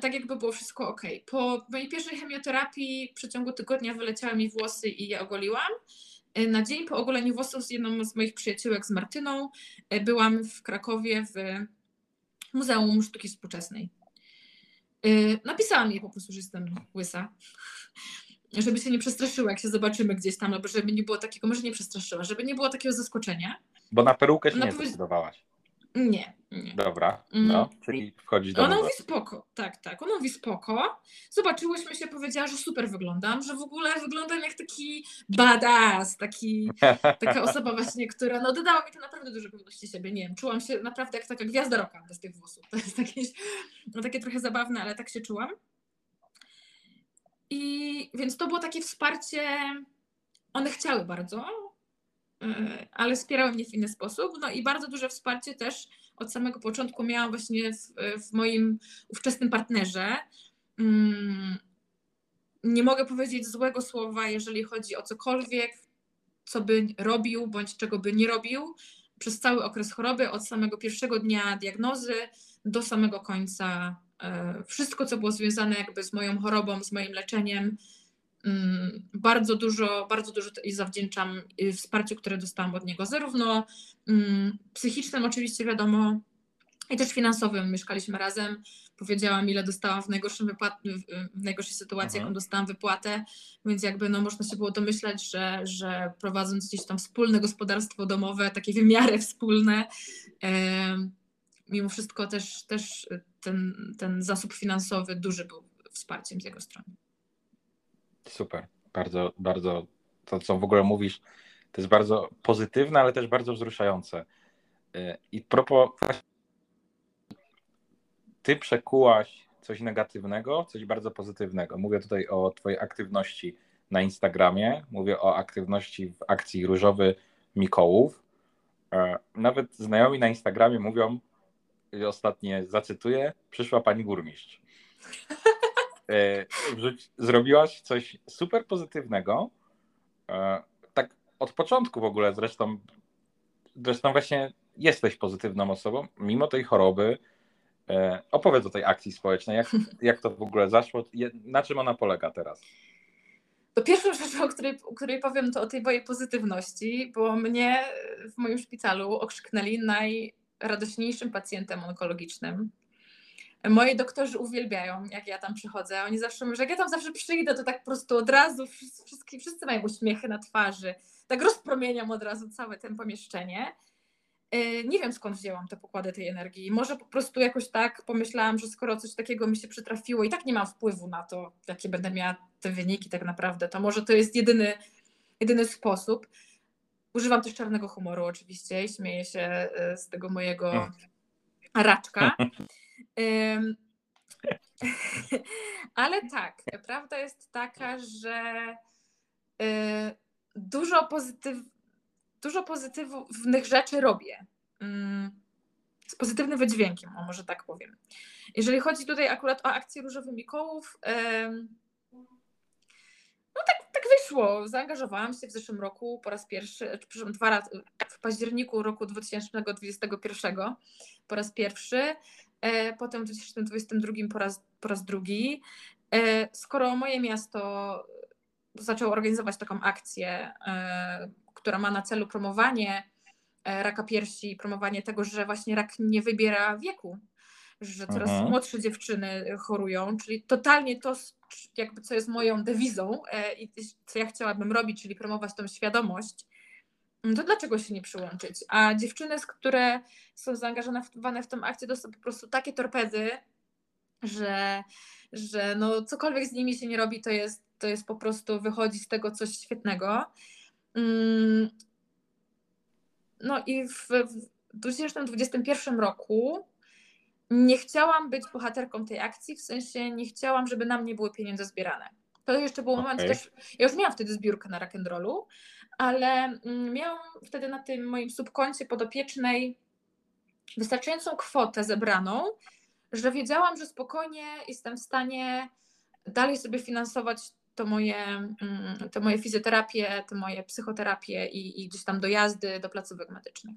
tak, jakby było wszystko ok. Po mojej pierwszej chemioterapii w przeciągu tygodnia wyleciały mi włosy i je ogoliłam. Na dzień po ogoleniu włosów z jedną z moich przyjaciółek, z Martyną, byłam w Krakowie w Muzeum Sztuki Współczesnej. Napisałam jej po prostu, że jestem łysa. Żeby się nie przestraszyła, jak się zobaczymy gdzieś tam, albo żeby nie było takiego, może nie przestraszyła, żeby nie było takiego zaskoczenia. Bo na perukę się nie zdecydowałaś. Nie, nie. Dobra, mm. no, czyli wchodzić do Ona mówi spoko, tak, tak, ona mówi spoko. Zobaczyłyśmy się, powiedziała, że super wyglądam, że w ogóle wyglądam jak taki badass, taki, taka osoba właśnie, która no dodała mi to naprawdę dużo pewności siebie, nie wiem, czułam się naprawdę jak taka gwiazda roka bez tych włosów. To jest takie, no, takie trochę zabawne, ale tak się czułam. I więc to było takie wsparcie, one chciały bardzo, E, ale wspierały mnie w inny sposób. No i bardzo duże wsparcie też od samego początku miałam właśnie w, w moim ówczesnym partnerze. Mm, nie mogę powiedzieć złego słowa, jeżeli chodzi o cokolwiek, co by robił bądź czego by nie robił przez cały okres choroby, od samego pierwszego dnia diagnozy do samego końca. E, wszystko, co było związane jakby z moją chorobą, z moim leczeniem, bardzo dużo, bardzo dużo zawdzięczam wsparciu, które dostałam od niego, zarówno mm, psychicznym oczywiście wiadomo, i też finansowym. Mieszkaliśmy razem. Powiedziałam, ile dostałam w, najgorszym wypłat, w najgorszej sytuacji, jaką mhm. dostałam wypłatę, więc jakby no, można się było domyślać, że, że prowadząc gdzieś tam wspólne gospodarstwo domowe, takie wymiary wspólne, e, mimo wszystko też, też ten, ten zasób finansowy duży był wsparciem z jego strony. Super, bardzo, bardzo to, co w ogóle mówisz, to jest bardzo pozytywne, ale też bardzo wzruszające. E, I propos ty przekułaś coś negatywnego, coś bardzo pozytywnego. Mówię tutaj o twojej aktywności na Instagramie, mówię o aktywności w akcji Różowy Mikołów. E, nawet znajomi na Instagramie mówią, ostatnie zacytuję, przyszła pani burmistrz. E, zrobiłaś coś super pozytywnego. E, tak od początku w ogóle zresztą, zresztą właśnie jesteś pozytywną osobą, mimo tej choroby, E, opowiedz o tej akcji społecznej, jak, jak to w ogóle zaszło, na czym ona polega teraz? To pierwszą rzeczą, o której, o której powiem, to o tej mojej pozytywności, bo mnie w moim szpitalu okrzyknęli najradośniejszym pacjentem onkologicznym. Moi doktorzy uwielbiają, jak ja tam przychodzę. Oni zawsze mówią, że jak ja tam zawsze przyjdę, to tak po prostu od razu wszyscy, wszyscy mają uśmiechy na twarzy. Tak rozpromieniam od razu całe to pomieszczenie. E, nie wiem skąd wzięłam te pokłady tej energii. Może po prostu jakoś tak pomyślałam, że skoro coś takiego mi się przytrafiło i tak nie mam wpływu na to, jakie będę miała te wyniki tak naprawdę, to może to jest jedyny, jedyny sposób. Używam też czarnego humoru oczywiście i śmieję się e, z tego mojego raczka. Ale tak, prawda jest taka, że e, dużo pozytywnych dużo pozytywnych rzeczy robię. Mm, z pozytywnym wydźwiękiem, o może tak powiem. Jeżeli chodzi tutaj akurat o akcję Różowy Mikołów, no tak, tak wyszło. Zaangażowałam się w zeszłym roku po raz pierwszy, e, przepraszam, dwa razy, w październiku roku 2021 po raz pierwszy, potem w 2022 po raz, po raz drugi. E, skoro moje miasto zaczęło organizować taką akcję która ma na celu promowanie e, raka piersi, promowanie tego, że właśnie rak nie wybiera wieku, że coraz mhm. młodsze dziewczyny chorują, czyli totalnie to, jakby co jest moją dewizą e, i co ja chciałabym robić, czyli promować tą świadomość, to dlaczego się nie przyłączyć? A dziewczyny, które są zaangażowane w tę akcję, to są po prostu takie torpedy, że, że no cokolwiek z nimi się nie robi, to jest, to jest po prostu wychodzi z tego coś świetnego. Mm, no i w 2021 roku nie chciałam być bohaterką tej akcji, w sensie nie chciałam, żeby na mnie były pieniądze zbierane. To jeszcze był moment okay. też, ja już miałam wtedy zbiórkę na rock'n'rollu, ale mm, miałam wtedy na tym moim subkoncie podopiecznej wystarczającą kwotę zebraną, że wiedziałam, że spokojnie jestem w stanie dalej sobie finansować to moje, mm, to moje fizjoterapię, to moje psychoterapię i, i gdzieś tam dojazdy do placówek medycznych.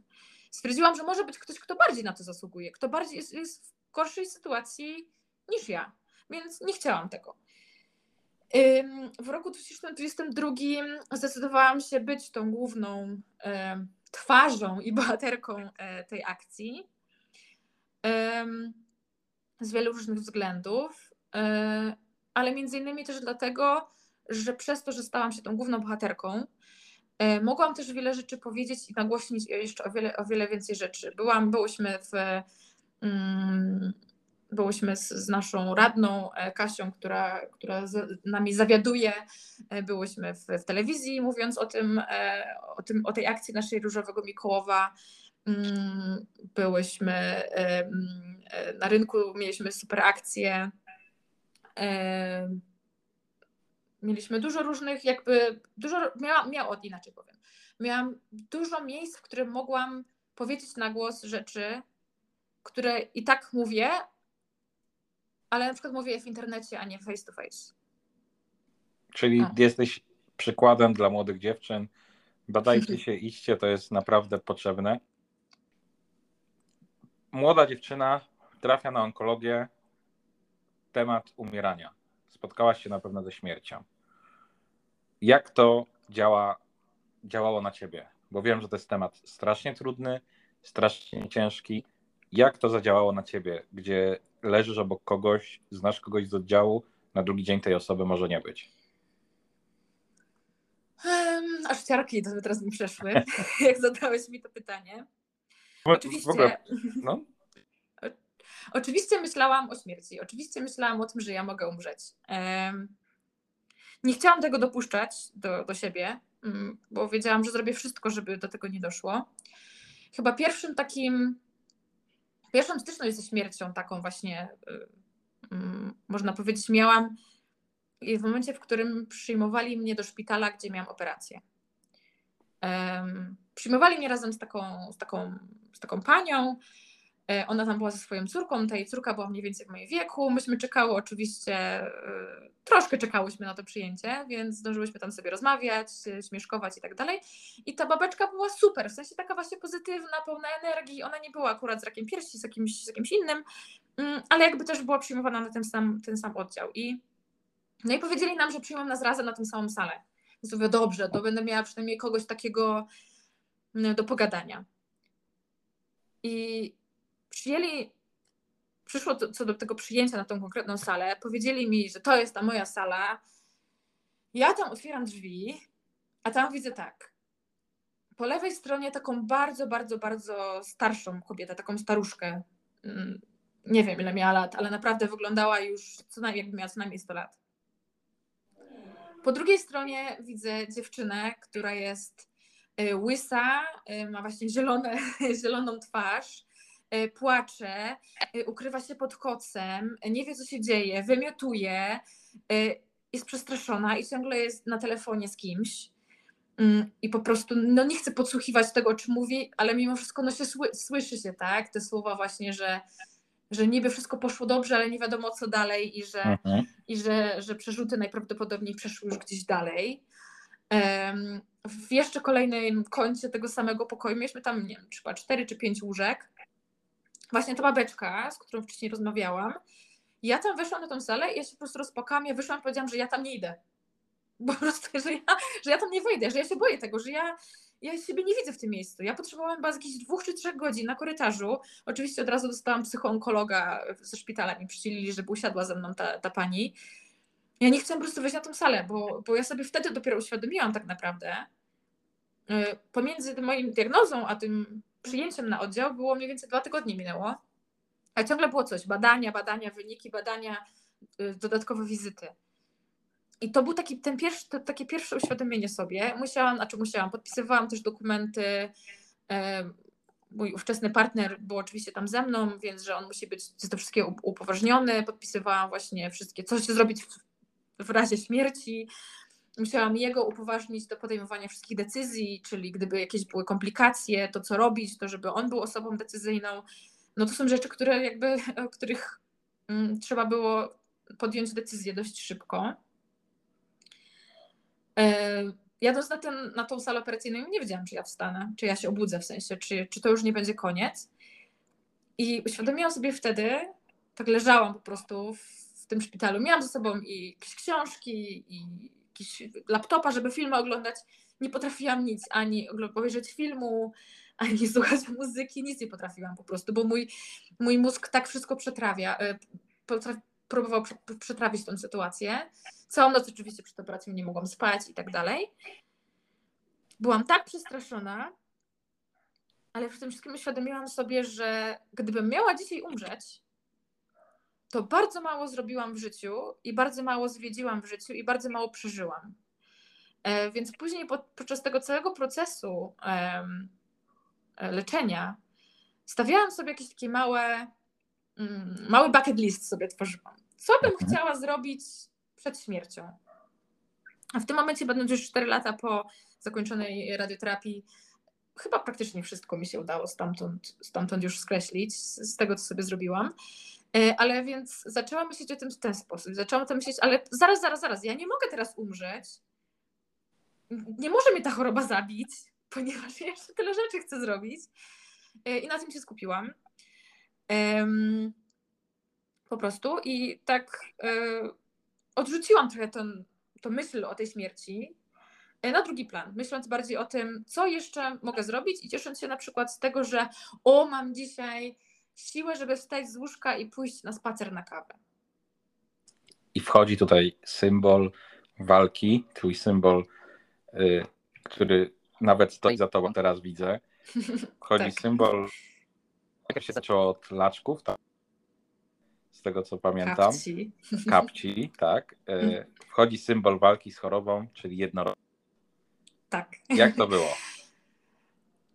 Stwierdziłam, że może być ktoś, kto bardziej na to zasługuje, kto bardziej jest, jest w gorszej sytuacji niż ja, więc nie chciałam tego. W roku 2022 zdecydowałam się być tą główną twarzą i bohaterką e, tej akcji z wielu różnych względów. E, ale między innymi też dlatego, że przez to, że stałam się tą główną bohaterką, e, mogłam też wiele rzeczy powiedzieć i nagłośnić jeszcze o wiele, o wiele więcej rzeczy. Byłam, byłyśmy w, mm, byłyśmy z, z, naszą radną e, Kasią, która, która z nami zawiaduje, e, byłyśmy w, w, telewizji mówiąc o tym, o tym, o tej akcji naszej Różowego Mikołowa, mm, byłyśmy mm, na rynku, mieliśmy super akcję mieliśmy dużo różnych, jakby dużo, miałam, miał, inaczej powiem, miałam dużo miejsc, w których mogłam powiedzieć na głos rzeczy, które i tak mówię, ale na przykład mówię w internecie, a nie face to face. Czyli no. jesteś przykładem dla młodych dziewczyn. Badajcie się, idźcie, to jest naprawdę potrzebne. Młoda dziewczyna trafia na onkologię, temat umierania. Spotkałaś się na pewno ze śmiercią. jak to działa, działało na ciebie? Bo wiem, że to jest temat strasznie trudny, strasznie ciężki. Jak to zadziałało na ciebie, gdzie leżysz obok kogoś, znasz kogoś z oddziału, na drugi dzień tej osoby może nie być? Um, aż ciarki to teraz mi przeszły, jak zadałeś mi to pytanie. Oczywiście, ogóle, no. oczywiście myślałam o śmierci. Oczywiście myślałam o tym, że ja mogę umrzeć. Um, nie chciałam tego dopuszczać do, do siebie, um, bo wiedziałam, że zrobię wszystko, żeby do tego nie doszło. Chyba pierwszym takim, pierwszą styczność ze śmiercią, taką właśnie, um, można powiedzieć, miałam w momencie, w którym przyjmowali mnie do szpitala, gdzie miałam operację. Przyjmowali mnie razem z taką, z taką, z taką panią. E, ona tam była ze swoją córką, ta jej córka była mniej więcej w moim wieku. Myśmy czekały oczywiście, e, troszkę czekałyśmy na to przyjęcie, więc zdążyłyśmy tam sobie rozmawiać, śmieszkować i tak dalej. I ta babeczka była super, w sensie taka właśnie pozytywna, pełna energii. Ona nie była akurat z rakiem piersi, z jakimś, z jakimś innym, mm, ale jakby też była przyjmowana na ten sam, ten sam oddział. I no i powiedzieli nam, że przyjmą nas razem na tę samą salę. Więc mówię, dobrze, to będę miała przynajmniej kogoś takiego mm, do pogadania. I przyjęli, przyszło to, co do tego przyjęcia na tą konkretną salę, powiedzieli mi, że to jest ta moja sala. Ja tam otwieram drzwi, a tam widzę tak. Po lewej stronie taką bardzo, bardzo, bardzo starszą kobietę, taką staruszkę. Mm, nie wiem, ile miała lat, ale naprawdę wyglądała już co najmniej, jakby miała co najmniej 100 lat. Po drugiej stronie widzę dziewczynę, która jest y, łysa, y, ma właśnie zielone, zieloną twarz, płacze, ukrywa się pod kocem, nie wie co się dzieje, wymiotuje, jest przestraszona i ciągle jest na telefonie z kimś. Mm, I po prostu no nie chce podsłuchiwać tego, o czym mówi, ale mimo wszystko no się słyszy się, tak? Te słowa właśnie, że że niby wszystko poszło dobrze, ale nie wiadomo co dalej i że, mhm. i że, że przerzuty najprawdopodobniej przeszły już gdzieś dalej. Um, w jeszcze kolejnym końcu tego samego pokoju mieliśmy tam, nie wiem, chyba cztery czy pięć łóżek. Właśnie ta babeczka, z którą wcześniej rozmawiałam, ja tam weszłam na tą salę i ja się po prostu rozpakałam, ja wyszłam i powiedziałam, że ja tam nie idę. Po prostu, że ja, że ja tam nie wejdę, że ja się boję tego, że ja, ja siebie nie widzę w tym miejscu. Ja potrzebowałam chyba jakichś dwóch czy trzech godzin na korytarzu. Oczywiście od razu dostałam psychoonkologa ze szpitala, mi przycielili, żeby usiadła ze mną ta, ta pani. Ja nie chciałam po prostu wejść na tą salę, bo, bo ja sobie wtedy dopiero uświadomiłam tak naprawdę. Y, pomiędzy moim diagnozą, a tym przyjęciem na oddział było mniej więcej dwa tygodnie minęło. A ciągle było coś, badania, badania, wyniki, badania, y, dodatkowe wizyty. I to był taki, ten pierwszy, to, takie pierwsze uświadomienie sobie. Musiałam, znaczy musiałam, podpisywałam też dokumenty. E, mój ówczesny partner był oczywiście tam ze mną, więc że on musi być to wszystkiego upoważniony. Podpisywałam właśnie wszystkie, co się zrobić w, w razie śmierci. Musiałam jego upoważnić do podejmowania wszystkich decyzji, czyli gdyby jakieś były komplikacje, to co robić, to żeby on był osobą decyzyjną. No to są rzeczy, które jakby, których mm, trzeba było podjąć decyzję dość szybko. E, jadąc na, ten, na tą salę operacyjną, nie wiedziałam, czy ja wstanę, czy ja się obudzę w sensie, czy, czy to już nie będzie koniec. I uświadomiłam sobie wtedy, tak leżałam po prostu w, w tym szpitalu. Miałam ze sobą i jakieś książki, i jakiś laptopa, żeby filmy oglądać. Nie potrafiłam nic, ani obejrzeć filmu, ani słuchać muzyki, nic nie potrafiłam po prostu, bo mój, mój mózg tak wszystko przetrawia, e, próbował przetrawić tę sytuację. Całą noc oczywiście przed operacją nie mogłam spać i tak dalej. Byłam tak przestraszona, ale w tym wszystkim uświadomiłam sobie, że gdybym miała dzisiaj umrzeć, to bardzo mało zrobiłam w życiu i bardzo mało zwiedziłam w życiu i bardzo mało przeżyłam. E, więc później podczas tego całego procesu e, leczenia stawiałam sobie jakieś takie małe, mm, mały bucket list sobie tworzyłam. Co bym mhm. chciała zrobić przed śmiercią. A w tym momencie, będąc już 4 lata po zakończonej radioterapii, chyba praktycznie wszystko mi się udało stamtąd, stamtąd już skreślić, z tego, co sobie zrobiłam. E, ale więc zaczęłam myśleć o tym w ten sposób. Zaczęłam o tym myśleć, ale zaraz, zaraz, zaraz, ja nie mogę teraz umrzeć. Nie może mnie ta choroba zabić, ponieważ ja jeszcze tyle rzeczy chcę zrobić. E, I na tym się skupiłam. Po prostu. I tak e, odrzuciłam trochę tą, tą myśl o tej śmierci. na drugi plan, myśląc bardziej o tym, co jeszcze mogę zrobić i ciesząc się na przykład z tego, że o, mam dzisiaj siłę, żeby wstać z łóżka i pójść na spacer na kawę. I wchodzi tutaj symbol walki, twój symbol, y, który nawet stoi za tobą, teraz widzę. Wchodzi Tak. symbol, jak się zaczęło od laczków, tak? z tego co pamiętam, Kapci. kapci, tak. Y, Wchodzi symbol walki z chorobą, czyli jednorożec. Tak. Jak to było?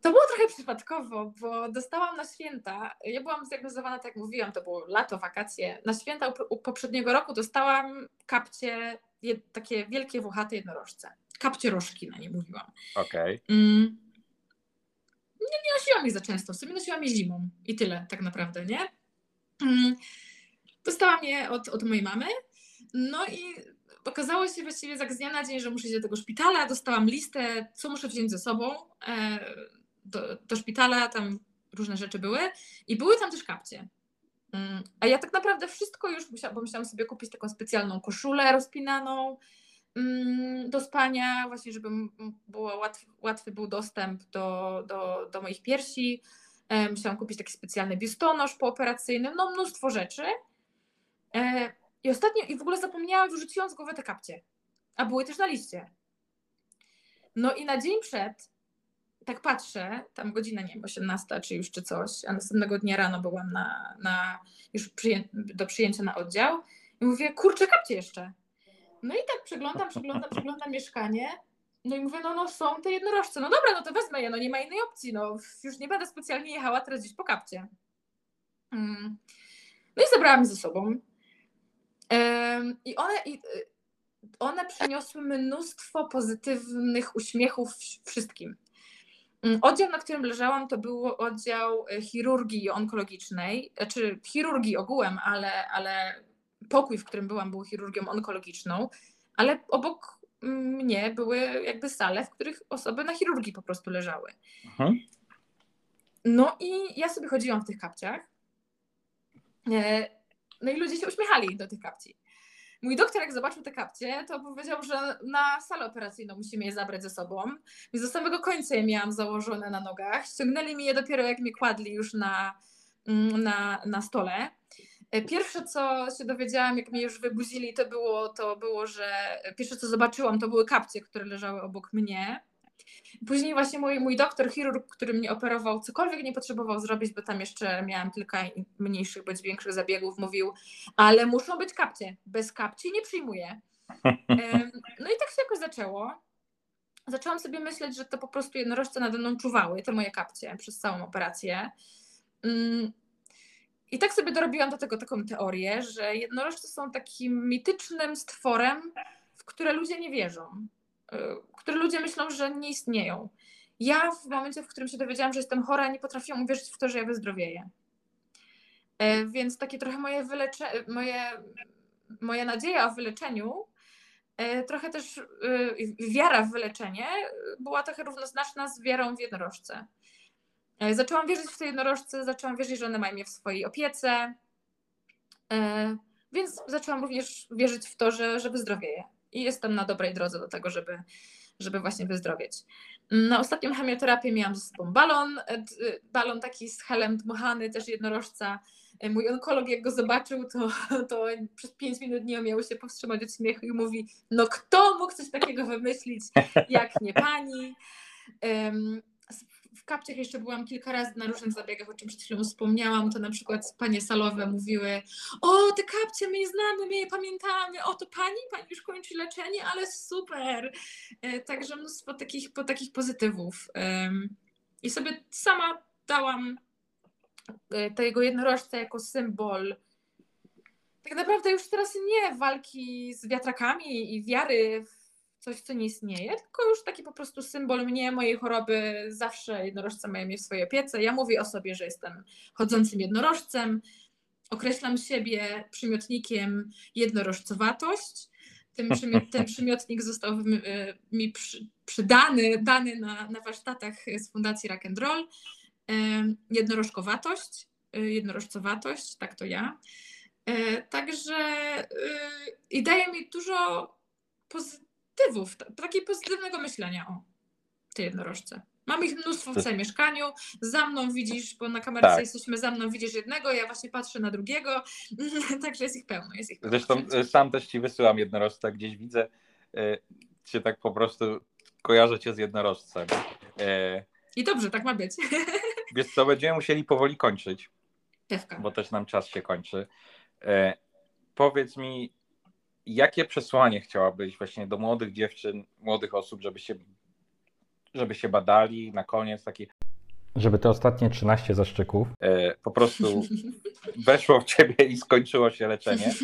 To było trochę przypadkowo, bo dostałam na święta, ja byłam zdiagnozowana, tak jak mówiłam, to było lato, wakacje. Na święta u, poprzedniego roku dostałam kapcie, takie wielkie, włochate jednorożce. Kapcie rożki na nie mówiłam. Okej. Mm. Nie, nie nosiłam ich za często, w sumie nosiłam je zimą i tyle tak naprawdę, nie? Mm. Dostałam je od, od mojej mamy, no i okazało się właściwie tak z dnia na dzień, że muszę iść do tego szpitala, dostałam listę, co muszę wziąć ze sobą e, do, do szpitala, tam różne rzeczy były i były tam też kapcie. Mm, A ja tak naprawdę wszystko już musiałam, bo musiałam sobie kupić taką specjalną koszulę rozpinaną mm, do spania, właśnie żeby było łatwy, łatwy był dostęp do, do, do moich piersi. E, Musiałam kupić taki specjalny biustonosz pooperacyjny, no mnóstwo rzeczy. E, I ostatnio, i w ogóle zapomniałam, wyrzuciłam z głowy te kapcie. A były też na liście. No i na dzień przed, tak patrzę, tam godzina, nie wiem, 18 czy już czy coś, a następnego dnia rano byłam na, na już przyję, do przyjęcia na oddział i mówię, kurczę, kapcie jeszcze. No i tak przeglądam, przeglądam, przeglądam mieszkanie. No i mówię, no, no są te jednorożce. No dobra, no to wezmę je, no nie ma innej opcji. No już nie będę specjalnie jechała teraz gdzieś po kapcie. Mm. No i zabrałam ze sobą. I one, i, one przyniosły mnóstwo pozytywnych uśmiechów wszystkim. Mm, Oddział, na którym leżałam, to był oddział y, chirurgii onkologicznej, czy chirurgii ogółem, ale, ale pokój, w którym byłam, był chirurgią onkologiczną, ale obok mnie były jakby sale, w których osoby na chirurgii po prostu leżały. Mhm. No i ja sobie chodziłam w tych kapciach. E, No i ludzie się uśmiechali do tych kapci. Mój doktor, jak zobaczył te kapcie, to powiedział, że na salę operacyjną musimy je zabrać ze sobą. Więc do samego końca je miałam założone na nogach. Ściągnęli mi je dopiero, jak mnie kładli już na, mm, na, na stole. E, Pierwsze, co się dowiedziałam, jak mnie już wybuzili, to było, to było, że pierwsze, co zobaczyłam, to były kapcie, które leżały obok mnie. Później właśnie mój, mój doktor, chirurg, który mnie operował, cokolwiek nie potrzebował zrobić, bo tam jeszcze miałam kilka mniejszych bądź większych zabiegów, mówił, ale muszą być kapcie. Bez kapci nie przyjmuję. No i tak się jakoś zaczęło. Zaczęłam sobie myśleć, że to po prostu jednorożce nade mną czuwały, te moje kapcie, przez całą operację. Mm, I tak sobie dorobiłam do tego taką teorię, że jednorożce są takim mitycznym stworem, w które ludzie nie wierzą, które ludzie myślą, że nie istnieją. Ja w momencie, w którym się dowiedziałam, że jestem chora, nie potrafiłam uwierzyć w to, że ja wyzdrowieję. E, Więc takie trochę moje, wylecze, moje, moja nadzieja o wyleczeniu, e, trochę też y, wiara w wyleczenie była trochę równoznaczna z wiarą w jednorożce. Zaczęłam wierzyć w te jednorożce, zaczęłam wierzyć, że one mają mnie w swojej opiece, więc zaczęłam również wierzyć w to, że, że wyzdrowieję. I jestem na dobrej drodze do tego, żeby, żeby właśnie wyzdrowieć. Na ostatnią chemioterapię miałam ze sobą balon, e, d- balon taki z helem dmuchany, też jednorożca. E, Mój onkolog jak go zobaczył, to, to przez pięć minut nie umiał się powstrzymać od śmiechu i mówi, no kto mógł coś takiego wymyślić, jak nie pani. W kapciach jeszcze byłam kilka razy na różnych zabiegach, o czym przed chwilą wspomniałam, to na przykład panie salowe mówiły, o te kapcie, my je znamy, my je pamiętamy, o to pani, pani już kończy leczenie, ale super. E, Także mnóstwo takich, po, takich pozytywów. I sobie sama dałam e, tego jednorożca jako symbol. Tak naprawdę już teraz nie walki z wiatrakami i wiary w coś, co nie istnieje, tylko już taki po prostu symbol mnie, mojej choroby. Zawsze jednorożce mają mnie w swojej opiece. Ja mówię o sobie, że jestem chodzącym jednorożcem. Określam siebie przymiotnikiem jednorożcowatość. Ten, przymiot, ten przymiotnik został mi, mi przy, przydany dany na, na warsztatach z Fundacji Rock and Roll. Em, Jednorożkowatość, y, jednorożcowatość, tak to ja. E, Także y, i daje mi dużo pozy- pozytywów, takiego pozytywnego myślenia o tej jednorożce. Mam ich mnóstwo w całym mieszkaniu. Za mną widzisz, bo na kamerce Tak. jesteśmy, za mną widzisz jednego, ja właśnie patrzę na drugiego. Także jest ich pełno. Jest ich pełno Zresztą e, sam też ci wysyłam jednorożca, gdzieś widzę e, cię tak po prostu kojarzę cię z jednorożcem. E, I dobrze, tak ma być. wiesz co, będziemy musieli powoli kończyć, Pewka. bo też nam czas się kończy. E, powiedz mi, jakie przesłanie chciałabyś właśnie do młodych dziewczyn, młodych osób, żeby się, żeby się badali na koniec taki Żeby te ostatnie 13 zaszczyków e, po prostu weszło w ciebie i skończyło się leczenie.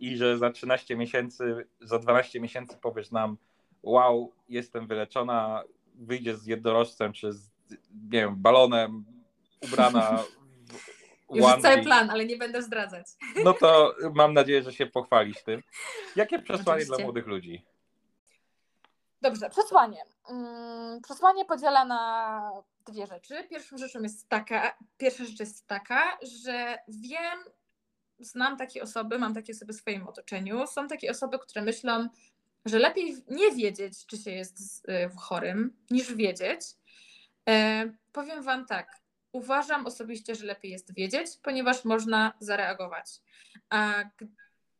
I że za 13 miesięcy, za 12 miesięcy powiesz nam wow, jestem wyleczona, wyjdziesz z jednorożcem czy z, nie wiem, balonem, ubrana Już jest cały plan, ale nie będę zdradzać. No to mam nadzieję, że się pochwalisz tym. Jakie przesłanie Oczywiście. dla młodych ludzi? Dobrze, przesłanie. Mm, Przesłanie podziela na dwie rzeczy. Pierwszą rzeczą jest taka, pierwsza rzecz jest taka, że wiem, znam takie osoby, mam takie osoby w swoim otoczeniu. Są takie osoby, które myślą, że lepiej nie wiedzieć, czy się jest y, chorym, niż wiedzieć. E, powiem Wam tak. Uważam osobiście, że lepiej jest wiedzieć, ponieważ można zareagować. A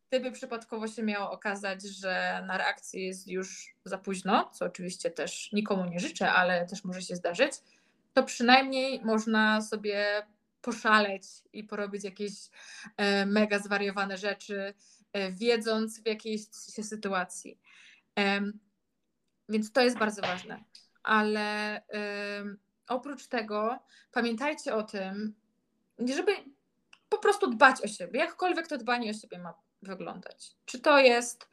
gdyby przypadkowo się miało okazać, że na reakcję jest już za późno, co oczywiście też nikomu nie życzę, ale też może się zdarzyć, to przynajmniej można sobie poszaleć i porobić jakieś e, mega zwariowane rzeczy, e, wiedząc w jakiejś się sytuacji. Więc to jest bardzo ważne. Ale oprócz tego pamiętajcie o tym, żeby po prostu dbać o siebie, jakkolwiek to dbanie o siebie ma wyglądać. Czy to jest,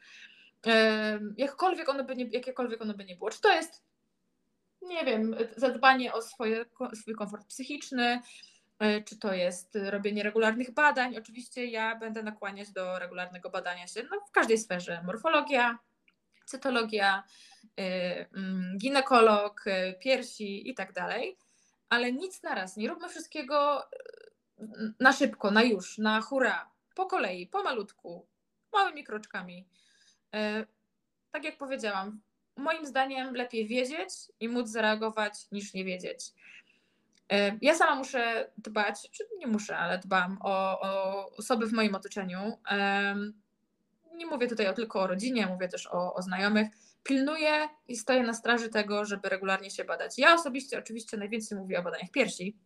jakkolwiek ono by nie, jakiekolwiek ono by nie było, czy to jest, nie wiem, zadbanie o swoje, swój komfort psychiczny, e, czy to jest robienie regularnych badań. Oczywiście ja będę nakłaniać do regularnego badania się no, w każdej sferze. Morfologia, cytologia, ginekolog, y, piersi i tak dalej. Ale nic na raz. Nie róbmy wszystkiego y, na szybko, na już, na hura, po kolei, pomalutku, małymi kroczkami. Y, Tak jak powiedziałam, moim zdaniem lepiej wiedzieć i móc zareagować niż nie wiedzieć. Y, Ja sama muszę dbać, czy nie muszę, ale dbam o, o osoby w moim otoczeniu. Nie mówię tutaj tylko o rodzinie, mówię też o, o znajomych. Pilnuję i stoję na straży tego, żeby regularnie się badać. Ja osobiście oczywiście najwięcej mówię o badaniach piersi,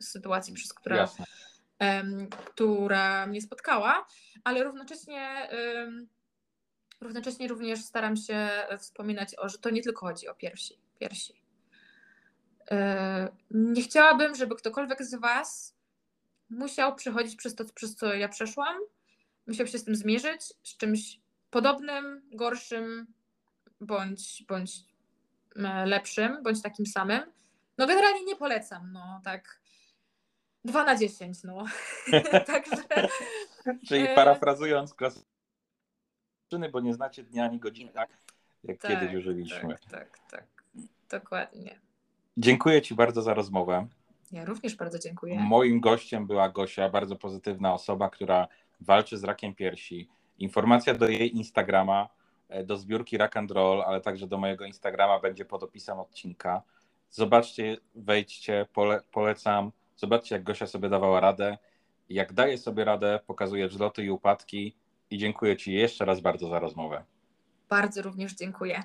z sytuacji, przez która Jasne. która mnie spotkała, ale równocześnie, równocześnie również staram się wspominać o, że to nie tylko chodzi o piersi. piersi. E, Nie chciałabym, żeby ktokolwiek z Was musiał przechodzić przez to, przez co ja przeszłam, musiał się z tym zmierzyć, z czymś podobnym, gorszym, bądź, bądź e, lepszym, bądź takim samym. No generalnie nie polecam, no tak 2 na 10, no. Także Czyli E, parafrazując klasy, bo nie znacie dnia ani godziny, tak? Jak tak, kiedyś użyliśmy. Tak, tak, tak. Dokładnie. Dziękuję Ci bardzo za rozmowę. Ja również bardzo dziękuję. Moim gościem była Gosia, bardzo pozytywna osoba, która walczy z rakiem piersi. Informacja do jej Instagrama, do zbiórki Rock and Roll, ale także do mojego Instagrama będzie pod opisem odcinka. Zobaczcie, wejdźcie, pole, polecam. Zobaczcie, jak Gosia sobie dawała radę. Jak daje sobie radę, pokazuje wzloty i upadki. I dziękuję Ci jeszcze raz bardzo za rozmowę. Bardzo również dziękuję.